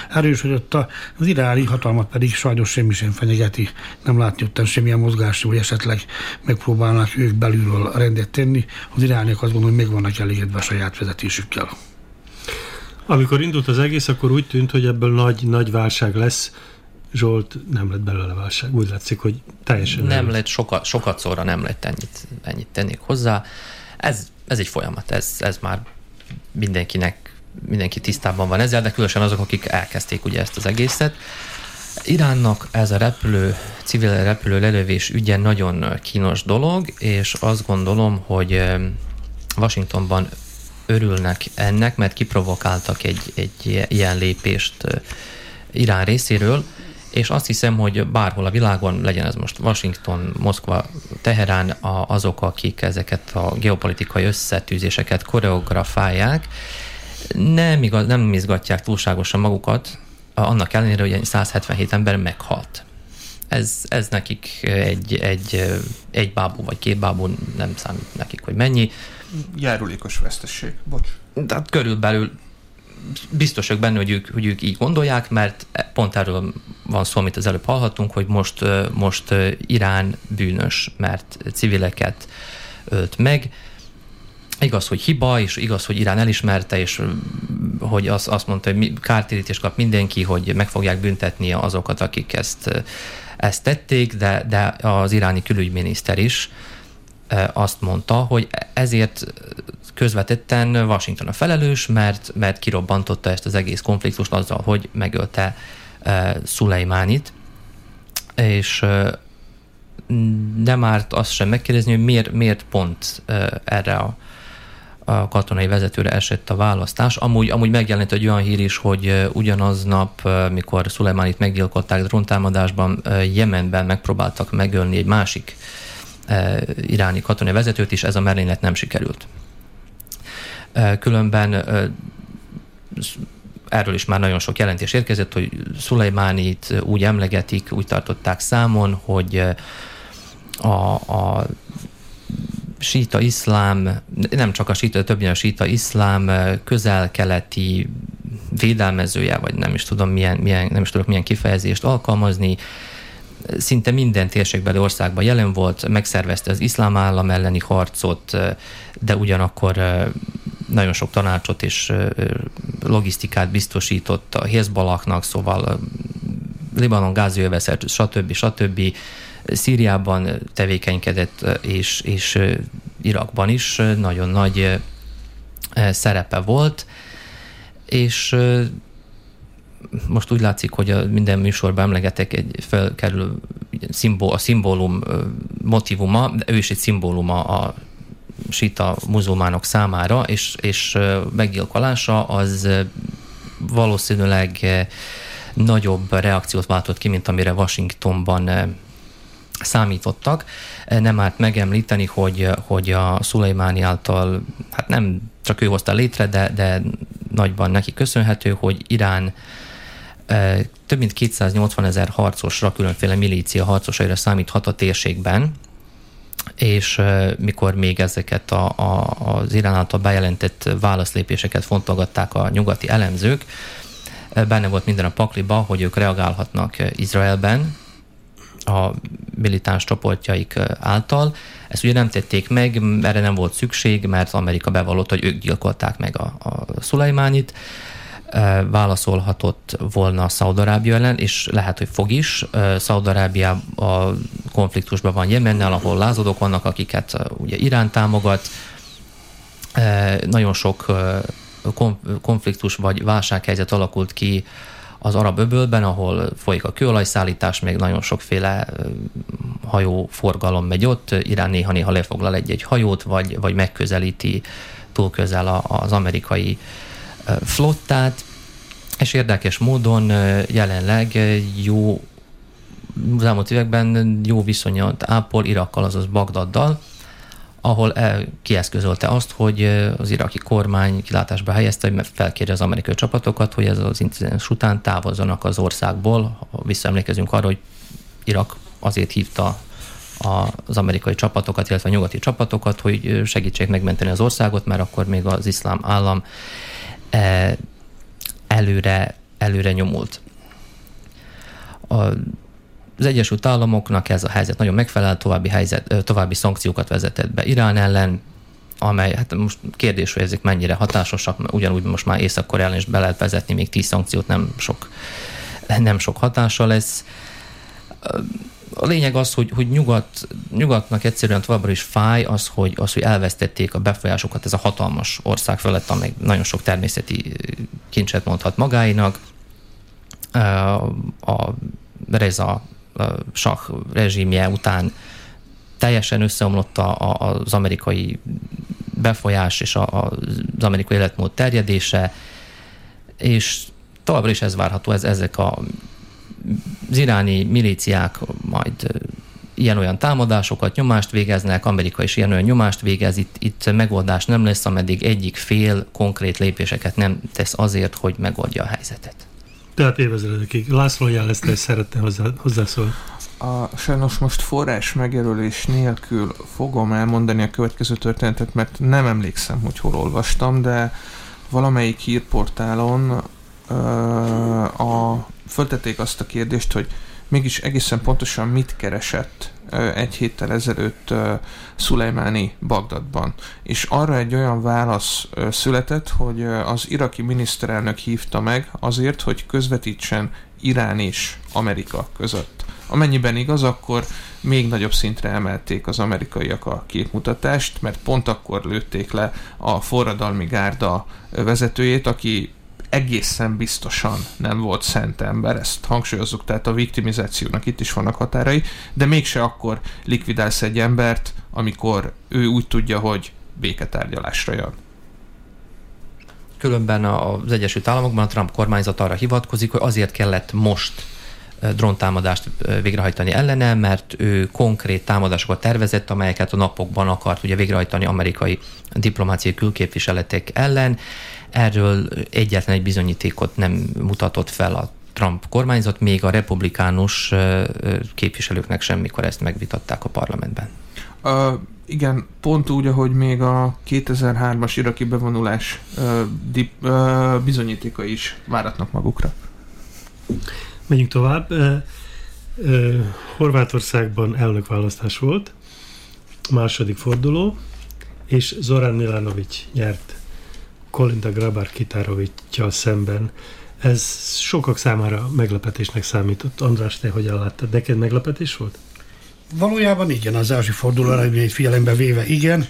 erősödött, az iráni hatalmat pedig sajnos semmi sem fenyegeti, nem látni ott semmilyen mozgás, hogy esetleg megpróbálnak ők belülről rendet tenni, az irániak azt gondolom, hogy meg vannak elégedve a saját vezetésükkel. Amikor indult az egész, akkor úgy tűnt, hogy ebből nagy, nagy válság lesz, Zsolt nem lett belőle válság. Úgy látszik, hogy teljesen nem, nem lett, sokat, sokat szóra nem lett ennyit, ennyit tennék hozzá. Ez, ez egy folyamat, ez, ez már mindenkinek, mindenki tisztában van ezzel, de különösen azok, akik elkezdték ugye ezt az egészet. Iránnak ez a repülő, civil repülő lelövés ügye nagyon kínos dolog, és azt gondolom, hogy Washingtonban örülnek ennek, mert kiprovokáltak egy, egy ilyen lépést Irán részéről, és azt hiszem, hogy bárhol a világon, legyen ez most Washington, Moszkva, Teherán, azok, akik ezeket a geopolitikai összetűzéseket koreografálják, nem, igaz, nem izgatják túlságosan magukat, annak ellenére, hogy 177 ember meghalt ez, ez nekik egy, egy, egy bábú vagy két bábú, nem számít nekik, hogy mennyi. Járulékos vesztesség, bocs. Tehát körülbelül biztosak benne, hogy ők, hogy ők így gondolják, mert pont erről van szó, amit az előbb hallhattunk, hogy most, most Irán bűnös, mert civileket ölt meg. Igaz, hogy hiba, és igaz, hogy Irán elismerte, és hogy azt, azt mondta, hogy kártérítést kap mindenki, hogy meg fogják büntetni azokat, akik ezt, ezt tették, de, de az iráni külügyminiszter is azt mondta, hogy ezért közvetetten Washington a felelős, mert, mert kirobbantotta ezt az egész konfliktust azzal, hogy megölte uh, Szulejmánit, és uh, nem árt azt sem megkérdezni, hogy miért, miért pont uh, erre a, a katonai vezetőre esett a választás. Amúgy, amúgy megjelent egy olyan hír is, hogy uh, ugyanaznap, uh, mikor Szulejmánit meggyilkolták dróntámadásban, uh, Jemenben megpróbáltak megölni egy másik iráni katonai vezetőt is, ez a merénylet nem sikerült. Különben erről is már nagyon sok jelentés érkezett, hogy Szulajmánit úgy emlegetik, úgy tartották számon, hogy a, a síta iszlám, nem csak a síta, többnyire a síta iszlám közel-keleti védelmezője, vagy nem is tudom milyen, milyen, nem is tudok milyen kifejezést alkalmazni, szinte minden térségbeli országban jelen volt, megszervezte az iszlám állam elleni harcot, de ugyanakkor nagyon sok tanácsot és logisztikát biztosított a Hezbollah-nak, szóval Libanon gázjöveszert, stb. stb. Szíriában tevékenykedett, és, és Irakban is nagyon nagy szerepe volt, és most úgy látszik, hogy a minden műsorban emlegetek egy felkerül szimbol, a szimbólum motivuma, ő is egy szimbóluma a sita muzulmánok számára, és, és meggyilkolása az valószínűleg nagyobb reakciót váltott ki, mint amire Washingtonban számítottak. Nem árt megemlíteni, hogy, hogy a Szulajmáni által, hát nem csak ő hozta létre, de, de nagyban neki köszönhető, hogy Irán több mint 280 ezer harcosra, különféle milícia harcosaira számíthat a térségben, és mikor még ezeket a, a, az Irán által bejelentett válaszlépéseket fontolgatták a nyugati elemzők, benne volt minden a pakliba, hogy ők reagálhatnak Izraelben a militáns csoportjaik által. Ezt ugye nem tették meg, erre nem volt szükség, mert Amerika bevallotta, hogy ők gyilkolták meg a, a Szulajmánit válaszolhatott volna Szaudarábia ellen, és lehet, hogy fog is. Szaudarábia a konfliktusban van Jemennel, ahol lázadók vannak, akiket ugye Irán támogat. Nagyon sok konfliktus vagy válsághelyzet alakult ki az arab öbölben, ahol folyik a kőolajszállítás, még nagyon sokféle hajó forgalom megy ott. Irán néha-néha lefoglal egy-egy hajót, vagy, vagy megközelíti túl közel az amerikai flottát, és érdekes módon jelenleg jó az elmúlt években jó viszonyat ápol Irakkal, azaz Bagdaddal, ahol el, kieszközölte azt, hogy az iraki kormány kilátásba helyezte, hogy felkérje az amerikai csapatokat, hogy ez az incidens után távozzanak az országból. Visszaemlékezünk arra, hogy Irak azért hívta az amerikai csapatokat, illetve a nyugati csapatokat, hogy segítsék megmenteni az országot, mert akkor még az iszlám állam előre, előre nyomult. A, az Egyesült Államoknak ez a helyzet nagyon megfelel, további, helyzet, további szankciókat vezetett be Irán ellen, amely, hát most kérdés, hogy ezek mennyire hatásosak, ugyanúgy most már Észak-Koreán is be lehet vezetni, még tíz szankciót nem sok, nem sok hatása lesz a lényeg az, hogy, hogy nyugat, nyugatnak egyszerűen továbbra is fáj az hogy, az, hogy elvesztették a befolyásokat ez a hatalmas ország felett, amely nagyon sok természeti kincset mondhat magáinak. A Reza Shah rezsimje után teljesen összeomlott az amerikai befolyás és az amerikai életmód terjedése, és továbbra is ez várható, ez, ezek a az iráni milíciák majd ilyen-olyan támadásokat, nyomást végeznek, Amerika is ilyen-olyan nyomást végez, itt, itt megoldás nem lesz, ameddig egyik fél konkrét lépéseket nem tesz azért, hogy megoldja a helyzetet. Tehát évezredekig. László Jál ezt szeretne hozzá, hozzászólni. A, sajnos most forrás megjelölés nélkül fogom elmondani a következő történetet, mert nem emlékszem, hogy hol olvastam, de valamelyik hírportálon ö, a, föltették azt a kérdést, hogy mégis egészen pontosan mit keresett egy héttel ezelőtt Szulejmáni Bagdadban. És arra egy olyan válasz született, hogy az iraki miniszterelnök hívta meg azért, hogy közvetítsen Irán és Amerika között. Amennyiben igaz, akkor még nagyobb szintre emelték az amerikaiak a képmutatást, mert pont akkor lőtték le a forradalmi gárda vezetőjét, aki egészen biztosan nem volt szent ember, ezt hangsúlyozzuk, tehát a viktimizációnak itt is vannak határai, de mégse akkor likvidálsz egy embert, amikor ő úgy tudja, hogy béketárgyalásra jön. Különben az Egyesült Államokban a Trump kormányzat arra hivatkozik, hogy azért kellett most dróntámadást végrehajtani ellene, mert ő konkrét támadásokat tervezett, amelyeket a napokban akart ugye végrehajtani amerikai diplomáciai külképviseletek ellen. Erről egyetlen egy bizonyítékot nem mutatott fel a Trump kormányzat, még a republikánus képviselőknek semmikor ezt megvitatták a parlamentben. Uh, igen, pont úgy, ahogy még a 2003-as iraki bevonulás uh, dip, uh, bizonyítéka is váratnak magukra. Menjünk tovább. Horvátországban elnökválasztás volt, második forduló, és Zoran Milanovic nyert Kolinda Grabar Kitarovicsal szemben. Ez sokak számára meglepetésnek számított. András, te hogyan láttad? Neked meglepetés volt? Valójában igen, az első forduló eredményét figyelembe véve igen.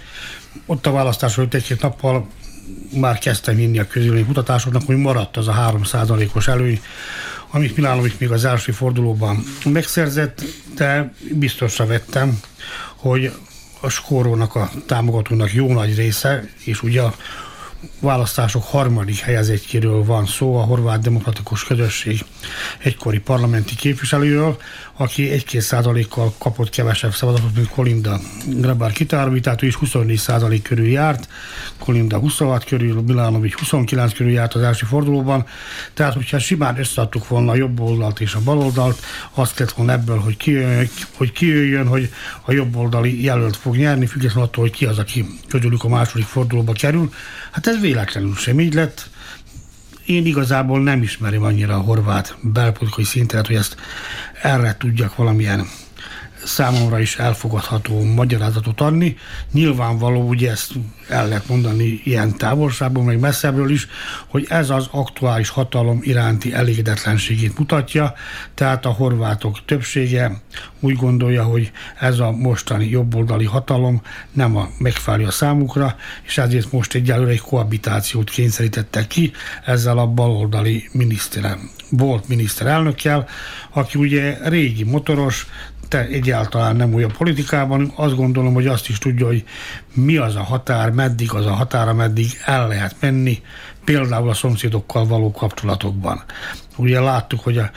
Ott a választás előtt egy-két nappal már kezdtem hinni a közülmény kutatásoknak, hogy maradt az a 3%-os előny, amit Milánovic még az első fordulóban megszerzett, de biztosra vettem, hogy a skórónak a támogatónak jó nagy része, és ugye választások harmadik helyezettjéről van szó, a horvát demokratikus közösség egykori parlamenti képviselőről, aki 1-2 százalékkal kapott kevesebb szavazatot, mint Kolinda Grabar Kitárovi, tehát ő is 24 százalék körül járt, Kolinda 26 körül, Milánovics 29 körül járt az első fordulóban, tehát hogyha simán összeadtuk volna a jobb oldalt és a bal oldalt, azt lett volna ebből, hogy, ki, hogy kijöjjön, hogy a jobb oldali jelölt fog nyerni, függetlenül attól, hogy ki az, aki közülük a második fordulóba kerül. Hát ez véletlenül sem így lett, én igazából nem ismerem annyira a horvát belpolitikai szintet, hogy ezt erre tudjak valamilyen számomra is elfogadható magyarázatot adni. Nyilvánvaló, ugye ezt el lehet mondani ilyen távolságból, meg messzebbről is, hogy ez az aktuális hatalom iránti elégedetlenségét mutatja, tehát a horvátok többsége úgy gondolja, hogy ez a mostani jobboldali hatalom nem a megfelelő a számukra, és ezért most egyelőre egy koabitációt kényszerítettek ki ezzel a baloldali miniszterem, volt miniszterelnökkel, aki ugye régi motoros, te egyáltalán nem új a politikában, azt gondolom, hogy azt is tudja, hogy mi az a határ, meddig az a határ, ameddig el lehet menni, például a szomszédokkal való kapcsolatokban. Ugye láttuk, hogy a,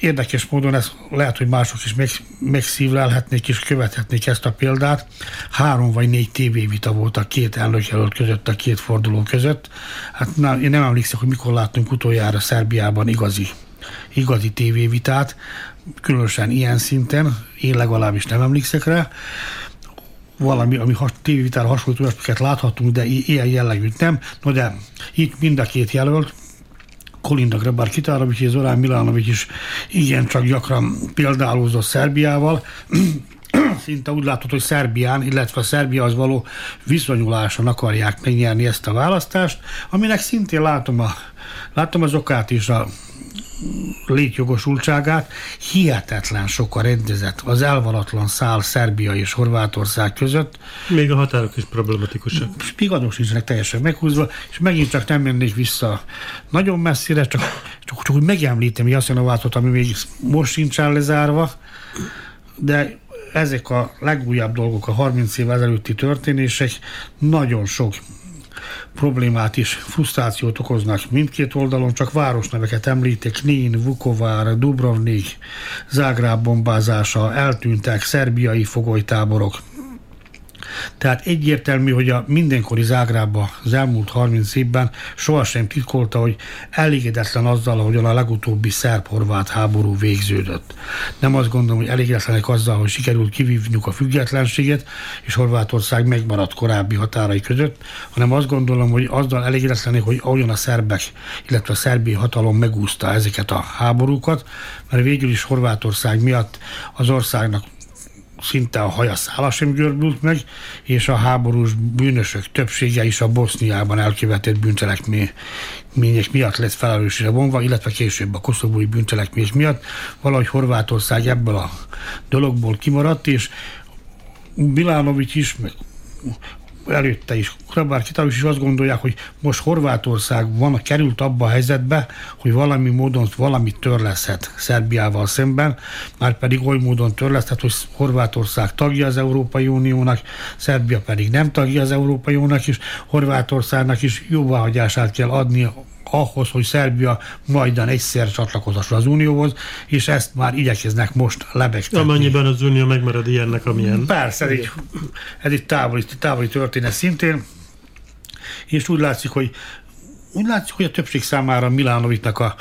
érdekes módon ez lehet, hogy mások is meg, megszívlelhetnék és követhetnék ezt a példát. Három vagy négy tévévita volt a két elnökjelölt között, a két forduló között. Hát na, én nem emlékszem, hogy mikor láttunk utoljára Szerbiában igazi igazi tévévitát, különösen ilyen szinten, én legalábbis nem emlékszek rá, valami, ami has, tévévitára hasonló olyasmiket láthatunk, de ilyen jellegűt nem. No de itt mind a két jelölt, Kolinda Grabar Kitárovics és Zorán Milánovics is igen csak gyakran példálózott Szerbiával. Szinte úgy látod, hogy Szerbián, illetve a Szerbia az való viszonyuláson akarják megnyerni ezt a választást, aminek szintén látom, a, látom az okát is a létjogosultságát, hihetetlen sok a rendezett, az elvaratlan szál Szerbia és Horvátország között. Még a határok is problematikusak. Spigadok nincsenek teljesen meghúzva, és megint csak nem mennék vissza nagyon messzire, csak, csak, csak hogy megemlítem Jaszenovátot, ami még most sincsen lezárva, de ezek a legújabb dolgok, a 30 év ezelőtti történések nagyon sok problémát is, frusztrációt okoznak mindkét oldalon, csak városneveket említek, Nén, Vukovár, Dubrovnik, Zágráb bombázása, eltűntek szerbiai fogolytáborok, Tehát egyértelmű, hogy a mindenkori Zágrába az elmúlt 30 évben sohasem titkolta, hogy elégedetlen azzal, ahogyan a legutóbbi szerb-horvát háború végződött. Nem azt gondolom, hogy elégedetlenek azzal, hogy sikerült kivívniuk a függetlenséget, és Horvátország megmaradt korábbi határai között, hanem azt gondolom, hogy azzal elégedetlenek, hogy ahogyan a szerbek, illetve a szerbi hatalom megúszta ezeket a háborúkat, mert végül is Horvátország miatt az országnak szinte a haja szála sem görbült meg, és a háborús bűnösök többsége is a Boszniában elkövetett bűncselekmények miatt lett felelősségre vonva, illetve később a koszovói bűncselekmények miatt. Valahogy Horvátország ebből a dologból kimaradt, és Milánovics is, meg előtte is, Krabár Kitalus is azt gondolják, hogy most Horvátország van, került abba a helyzetbe, hogy valami módon valamit törleszhet Szerbiával szemben, már pedig oly módon törleszhet, hogy Horvátország tagja az Európai Uniónak, Szerbia pedig nem tagja az Európai Uniónak, és Horvátországnak is jóváhagyását kell adni ahhoz, hogy Szerbia majdan egyszer csatlakozhasson az Unióhoz, és ezt már igyekeznek most lebegtetni. Amennyiben az Unió megmarad ilyennek, amilyen. Persze, ez egy, ez egy távoli, távoli történet szintén, és úgy látszik, hogy úgy látszik, hogy a többség számára Milánovitnak a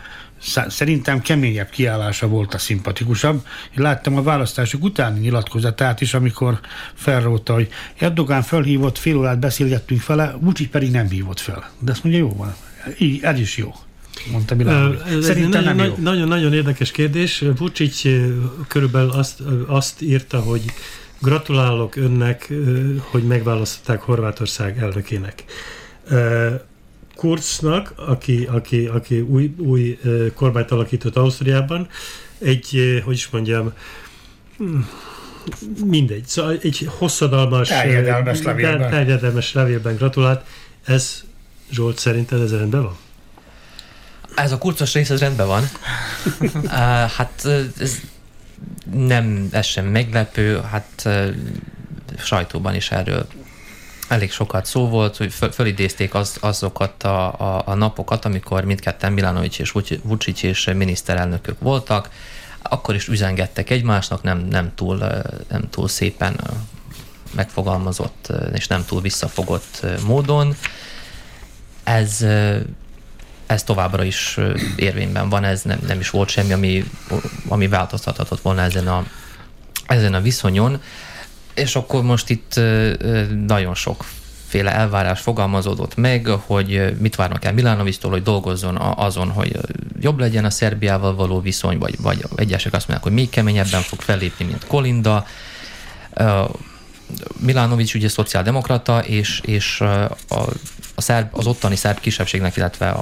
szerintem keményebb kiállása volt a szimpatikusabb. Én láttam a választások utáni nyilatkozatát is, amikor felróta, hogy Erdogán felhívott, fél órát beszélgettünk vele, Vucic pedig nem hívott fel. De azt mondja, jó van, így, ez is jó mondta Milán. Szerintem nagyon, nem jó. Nagyon, nagyon érdekes kérdés. Vucic körülbelül azt, azt írta, hogy gratulálok önnek, hogy megválasztották Horvátország elnökének. Kurznak, aki, aki, aki új, új kormányt alakított Ausztriában, egy, hogy is mondjam, hmm, mindegy, szóval egy hosszadalmas, terjedelmes levélben. terjedelmes levélben gratulált. Ez Zsolt, szerinted ez rendben van? Ez a kurcos rész, ez rendben van. uh, hát ez nem, ez sem meglepő, hát uh, sajtóban is erről elég sokat szó volt, hogy föl, fölidézték az, azokat a, a, a napokat, amikor mindketten Milanovic és Vucic és miniszterelnökök voltak, akkor is üzengettek egymásnak, nem, nem, túl, nem túl szépen megfogalmazott és nem túl visszafogott módon ez, ez továbbra is érvényben van, ez nem, nem is volt semmi, ami, ami változtathatott volna ezen a, ezen a viszonyon. És akkor most itt nagyon sok féle elvárás fogalmazódott meg, hogy mit várnak el Milánovistól, hogy dolgozzon azon, hogy jobb legyen a Szerbiával való viszony, vagy, vagy egyesek azt mondják, hogy még keményebben fog fellépni, mint Kolinda. Milánovics ugye szociáldemokrata, és, és a a szerb, az ottani szerb kisebbségnek, illetve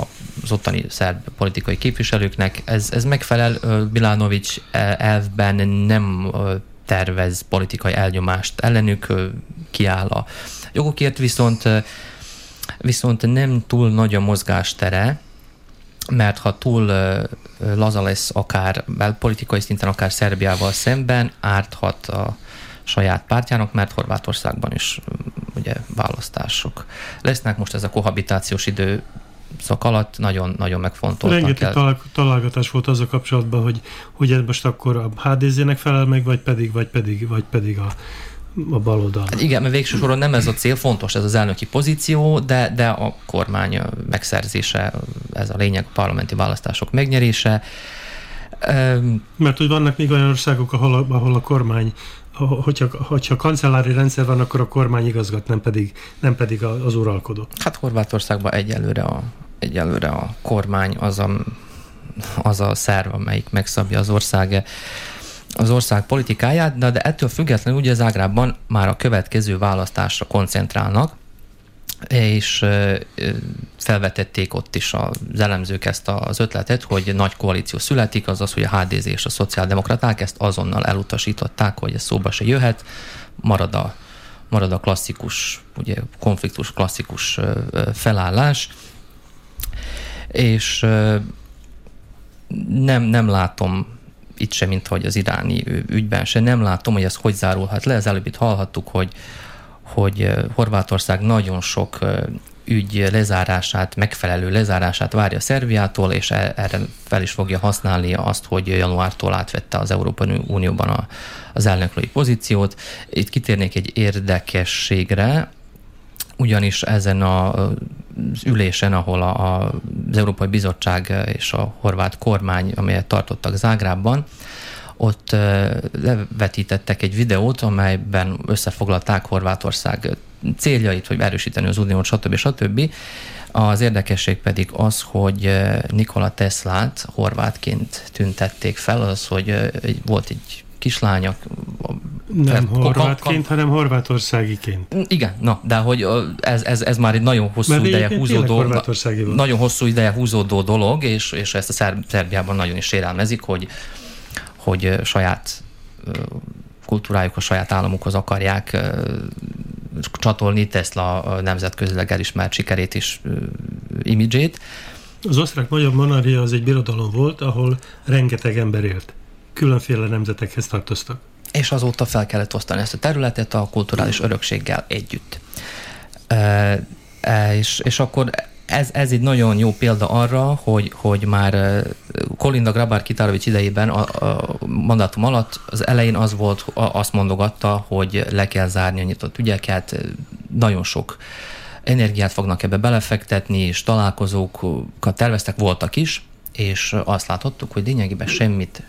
az ottani szerb politikai képviselőknek ez, ez megfelel. Milánovics e, elvben nem tervez politikai elnyomást ellenük, kiáll a jogokért, viszont, viszont nem túl nagy a mozgástere, mert ha túl laza lesz akár politikai szinten, akár Szerbiával szemben, árthat a saját pártjának, mert Horvátországban is ugye választások lesznek. Most ez a kohabitációs idő szak alatt nagyon, nagyon megfontoltan Rengeteg kell. találgatás volt az a kapcsolatban, hogy, hogy most akkor a HDZ-nek felel meg, vagy pedig, vagy pedig, vagy pedig a, a baloldal. Hát igen, mert végső soron nem ez a cél, fontos ez az elnöki pozíció, de, de a kormány megszerzése, ez a lényeg, a parlamenti választások megnyerése. Mert hogy vannak még olyan országok, ahol a, ahol a kormány hogyha, hogyha kancellári rendszer van, akkor a kormány igazgat, nem pedig, nem pedig az uralkodó. Hát Horvátországban egyelőre a, egyelőre a kormány az a, az a szerv, amelyik megszabja az ország az ország politikáját, de, de ettől függetlenül ugye Zágrában már a következő választásra koncentrálnak, és felvetették ott is az elemzők ezt az ötletet, hogy nagy koalíció születik, azaz, hogy a HDZ és a szociáldemokraták ezt azonnal elutasították, hogy ez szóba se jöhet, marad a, marad a klasszikus, ugye konfliktus klasszikus felállás, és nem, nem látom itt sem, mint hogy az iráni ügyben se, nem látom, hogy ez hogy zárulhat le. Az előbb itt hallhattuk, hogy hogy Horvátország nagyon sok ügy lezárását, megfelelő lezárását várja Szerbiától, és e, erre fel is fogja használni azt, hogy januártól átvette az Európai Unióban a, az elnöklői pozíciót. Itt kitérnék egy érdekességre, ugyanis ezen a, az ülésen, ahol a, a, az Európai Bizottság és a horvát kormány, amelyet tartottak Zágrában, ott levetítettek egy videót, amelyben összefoglalták Horvátország céljait, hogy erősíteni az uniót, stb. stb. Az érdekesség pedig az, hogy Nikola Teslát horvátként tüntették fel, az, hogy volt egy kislánya. Nem horvátként, hanem horvátországiként. Igen, na, de hogy ez, ez, ez már egy nagyon hosszú Mert ideje húzódó, nagyon hosszú ideje húzódó dolog, és, és ezt a Szerbiában nagyon is sérelmezik, hogy hogy saját kultúrájuk, a saját államukhoz akarják csatolni Tesla nemzetközileg elismert sikerét és imidzsét. Az osztrák-magyar monarchia az egy birodalom volt, ahol rengeteg ember élt. Különféle nemzetekhez tartoztak. És azóta fel kellett osztani ezt a területet a kulturális örökséggel együtt. E, és, és akkor ez, ez egy nagyon jó példa arra, hogy, hogy már Kolinda Grabar Kitárovics idejében a, a mandátum alatt az elején az volt, azt mondogatta, hogy le kell zárni a nyitott ügyeket, nagyon sok energiát fognak ebbe belefektetni, és találkozókat terveztek, voltak is, és azt láthattuk, hogy lényegében semmit,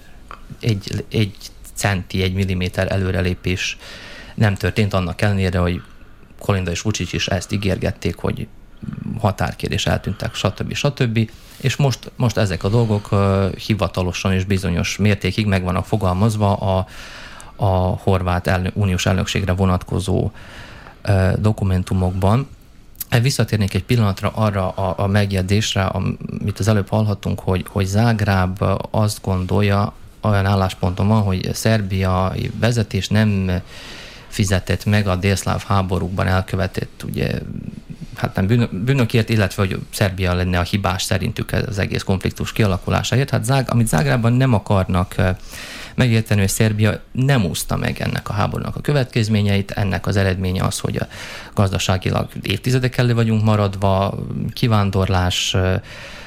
egy, egy centi, egy milliméter előrelépés nem történt annak ellenére, hogy Kolinda és Vucic is ezt ígérgették, hogy határkérés eltűntek, stb. stb. És most, most ezek a dolgok hivatalosan és bizonyos mértékig meg vannak fogalmazva a, a horvát elnök, uniós elnökségre vonatkozó dokumentumokban. Visszatérnék egy pillanatra arra a, a megjegyzésre, amit az előbb hallhattunk, hogy, hogy Zágráb azt gondolja, olyan állásponton van, hogy Szerbia vezetés nem fizetett meg a délszláv háborúkban elkövetett ugye hát nem bűnökért, illetve hogy Szerbia lenne a hibás szerintük az egész konfliktus kialakulásáért. Hát Zág, amit Zágrában nem akarnak megérteni, hogy Szerbia nem úszta meg ennek a háborúnak a következményeit, ennek az eredménye az, hogy a gazdaságilag évtizedek elő vagyunk maradva, kivándorlás,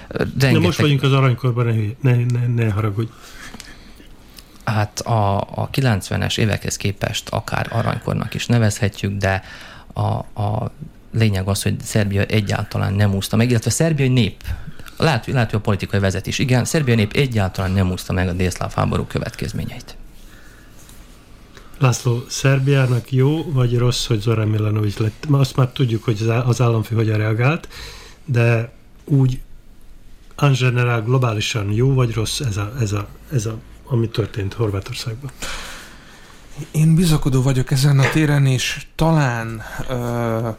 rengeteg... De most vagyunk az aranykorban, ne, ne, ne, ne haragudj. Hát a, a 90-es évekhez képest akár aranykornak is nevezhetjük, de a, a lényeg az, hogy Szerbia egyáltalán nem úszta meg, illetve a szerbiai nép, lehet, lehet, hogy a politikai vezetés, igen, a szerbiai nép egyáltalán nem úszta meg a délszláv háború következményeit. László, Szerbiának jó vagy rossz, hogy Zoran Milanovic lett? Azt már tudjuk, hogy az államfő hogyan reagált, de úgy en general globálisan jó vagy rossz ez a, ez a, ez a ami történt Horvátországban? Én bizakodó vagyok ezen a téren, és talán ö,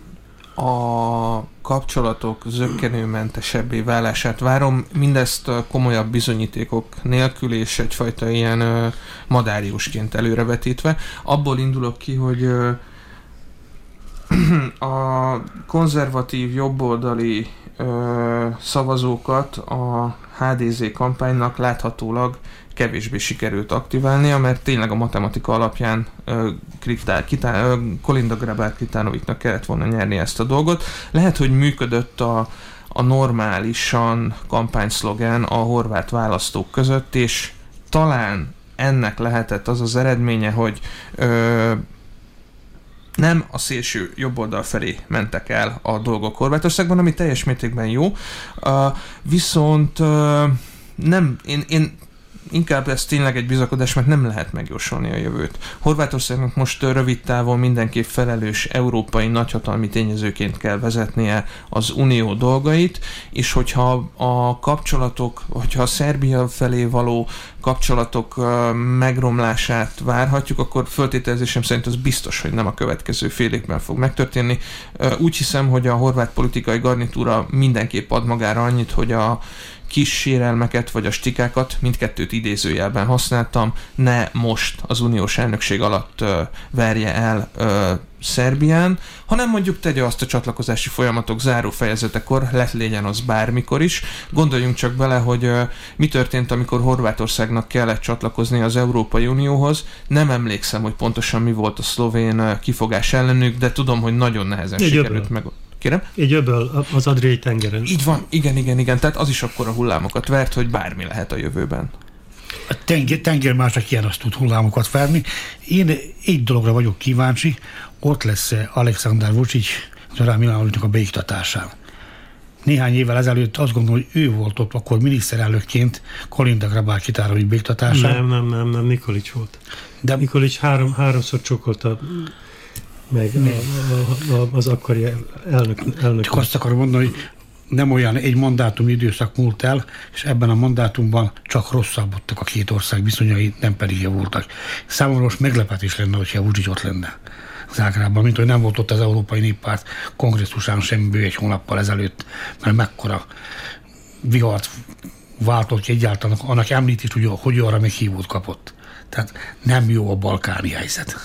a kapcsolatok zöggenőmentesebbé válását várom, mindezt komolyabb bizonyítékok nélkül és egyfajta ilyen madáriusként előrevetítve. Abból indulok ki, hogy a konzervatív jobboldali szavazókat a HDZ kampánynak láthatólag kevésbé sikerült aktiválnia, mert tényleg a matematika alapján uh, Kriktár, Kitá, uh, Kolinda Grabár Kritánoviknak kellett volna nyerni ezt a dolgot. Lehet, hogy működött a, a normálisan kampányszlogán a horvát választók között, és talán ennek lehetett az az eredménye, hogy ö, nem a szélső jobb oldal felé mentek el a dolgok Horvátországban, ami teljes mértékben jó, uh, viszont uh, nem, én, én inkább ez tényleg egy bizakodás, mert nem lehet megjósolni a jövőt. Horvátországnak most rövid távon mindenképp felelős európai nagyhatalmi tényezőként kell vezetnie az unió dolgait, és hogyha a kapcsolatok, hogyha a Szerbia felé való kapcsolatok megromlását várhatjuk, akkor föltételezésem szerint az biztos, hogy nem a következő fél évben fog megtörténni. Úgy hiszem, hogy a horvát politikai garnitúra mindenképp ad magára annyit, hogy a kis sérelmeket vagy a stikákat, mindkettőt idézőjelben használtam, ne most az uniós elnökség alatt ö, verje el ö, Szerbián, hanem mondjuk tegye azt a csatlakozási folyamatok záró fejezetekor, lett legyen az bármikor is. Gondoljunk csak bele, hogy ö, mi történt, amikor Horvátországnak kellett csatlakozni az Európai Unióhoz. Nem emlékszem, hogy pontosan mi volt a szlovén kifogás ellenük, de tudom, hogy nagyon nehezen Egy sikerült meg Kérem? Egy öböl az Adriai tengeren. Így van, igen, igen, igen. Tehát az is akkor a hullámokat vert, hogy bármi lehet a jövőben. A tenger, tenger már csak ilyen azt tud hullámokat verni. Én egy dologra vagyok kíváncsi, ott lesz Alexander Vucic Zorán Milanovicsnak a beiktatásán. Néhány évvel ezelőtt azt gondolom, hogy ő volt ott akkor miniszterelnökként Kolinda Grabár kitárai beiktatásán. Nem, nem, nem, nem, Nikolics volt. De Nikolics három, háromszor csokolta meg a, a, az akkori elnök, elnök. Csak azt akarom mondani, hogy nem olyan egy mandátum időszak múlt el, és ebben a mandátumban csak rosszabbodtak a két ország viszonyai, nem pedig javultak. Számomra most meglepetés lenne, hogyha Vucic ott lenne. Zágrában, mint hogy nem volt ott az Európai Néppárt kongresszusán sem bő egy hónappal ezelőtt, mert mekkora vihart váltott ki egyáltalán, annak említés, hogy, hogy arra még hívót kapott. Tehát nem jó a balkáni helyzet.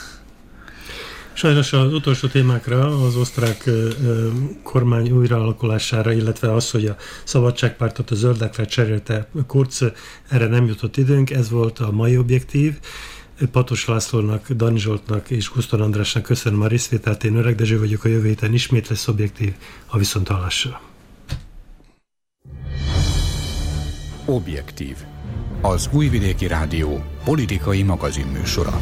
Sajnos az utolsó témákra, az osztrák kormány újraalakulására, illetve az, hogy a szabadságpártot a zöldekre cserélte Kurz, erre nem jutott időnk, ez volt a mai objektív. Patos Lászlónak, Dani Zsoltnak és Guszton Andrásnak köszönöm a részvételt, én Öreg Dezső vagyok, a jövő héten ismét lesz objektív, a viszont hallásra. Objektív. Az Újvidéki Rádió politikai magazinműsora.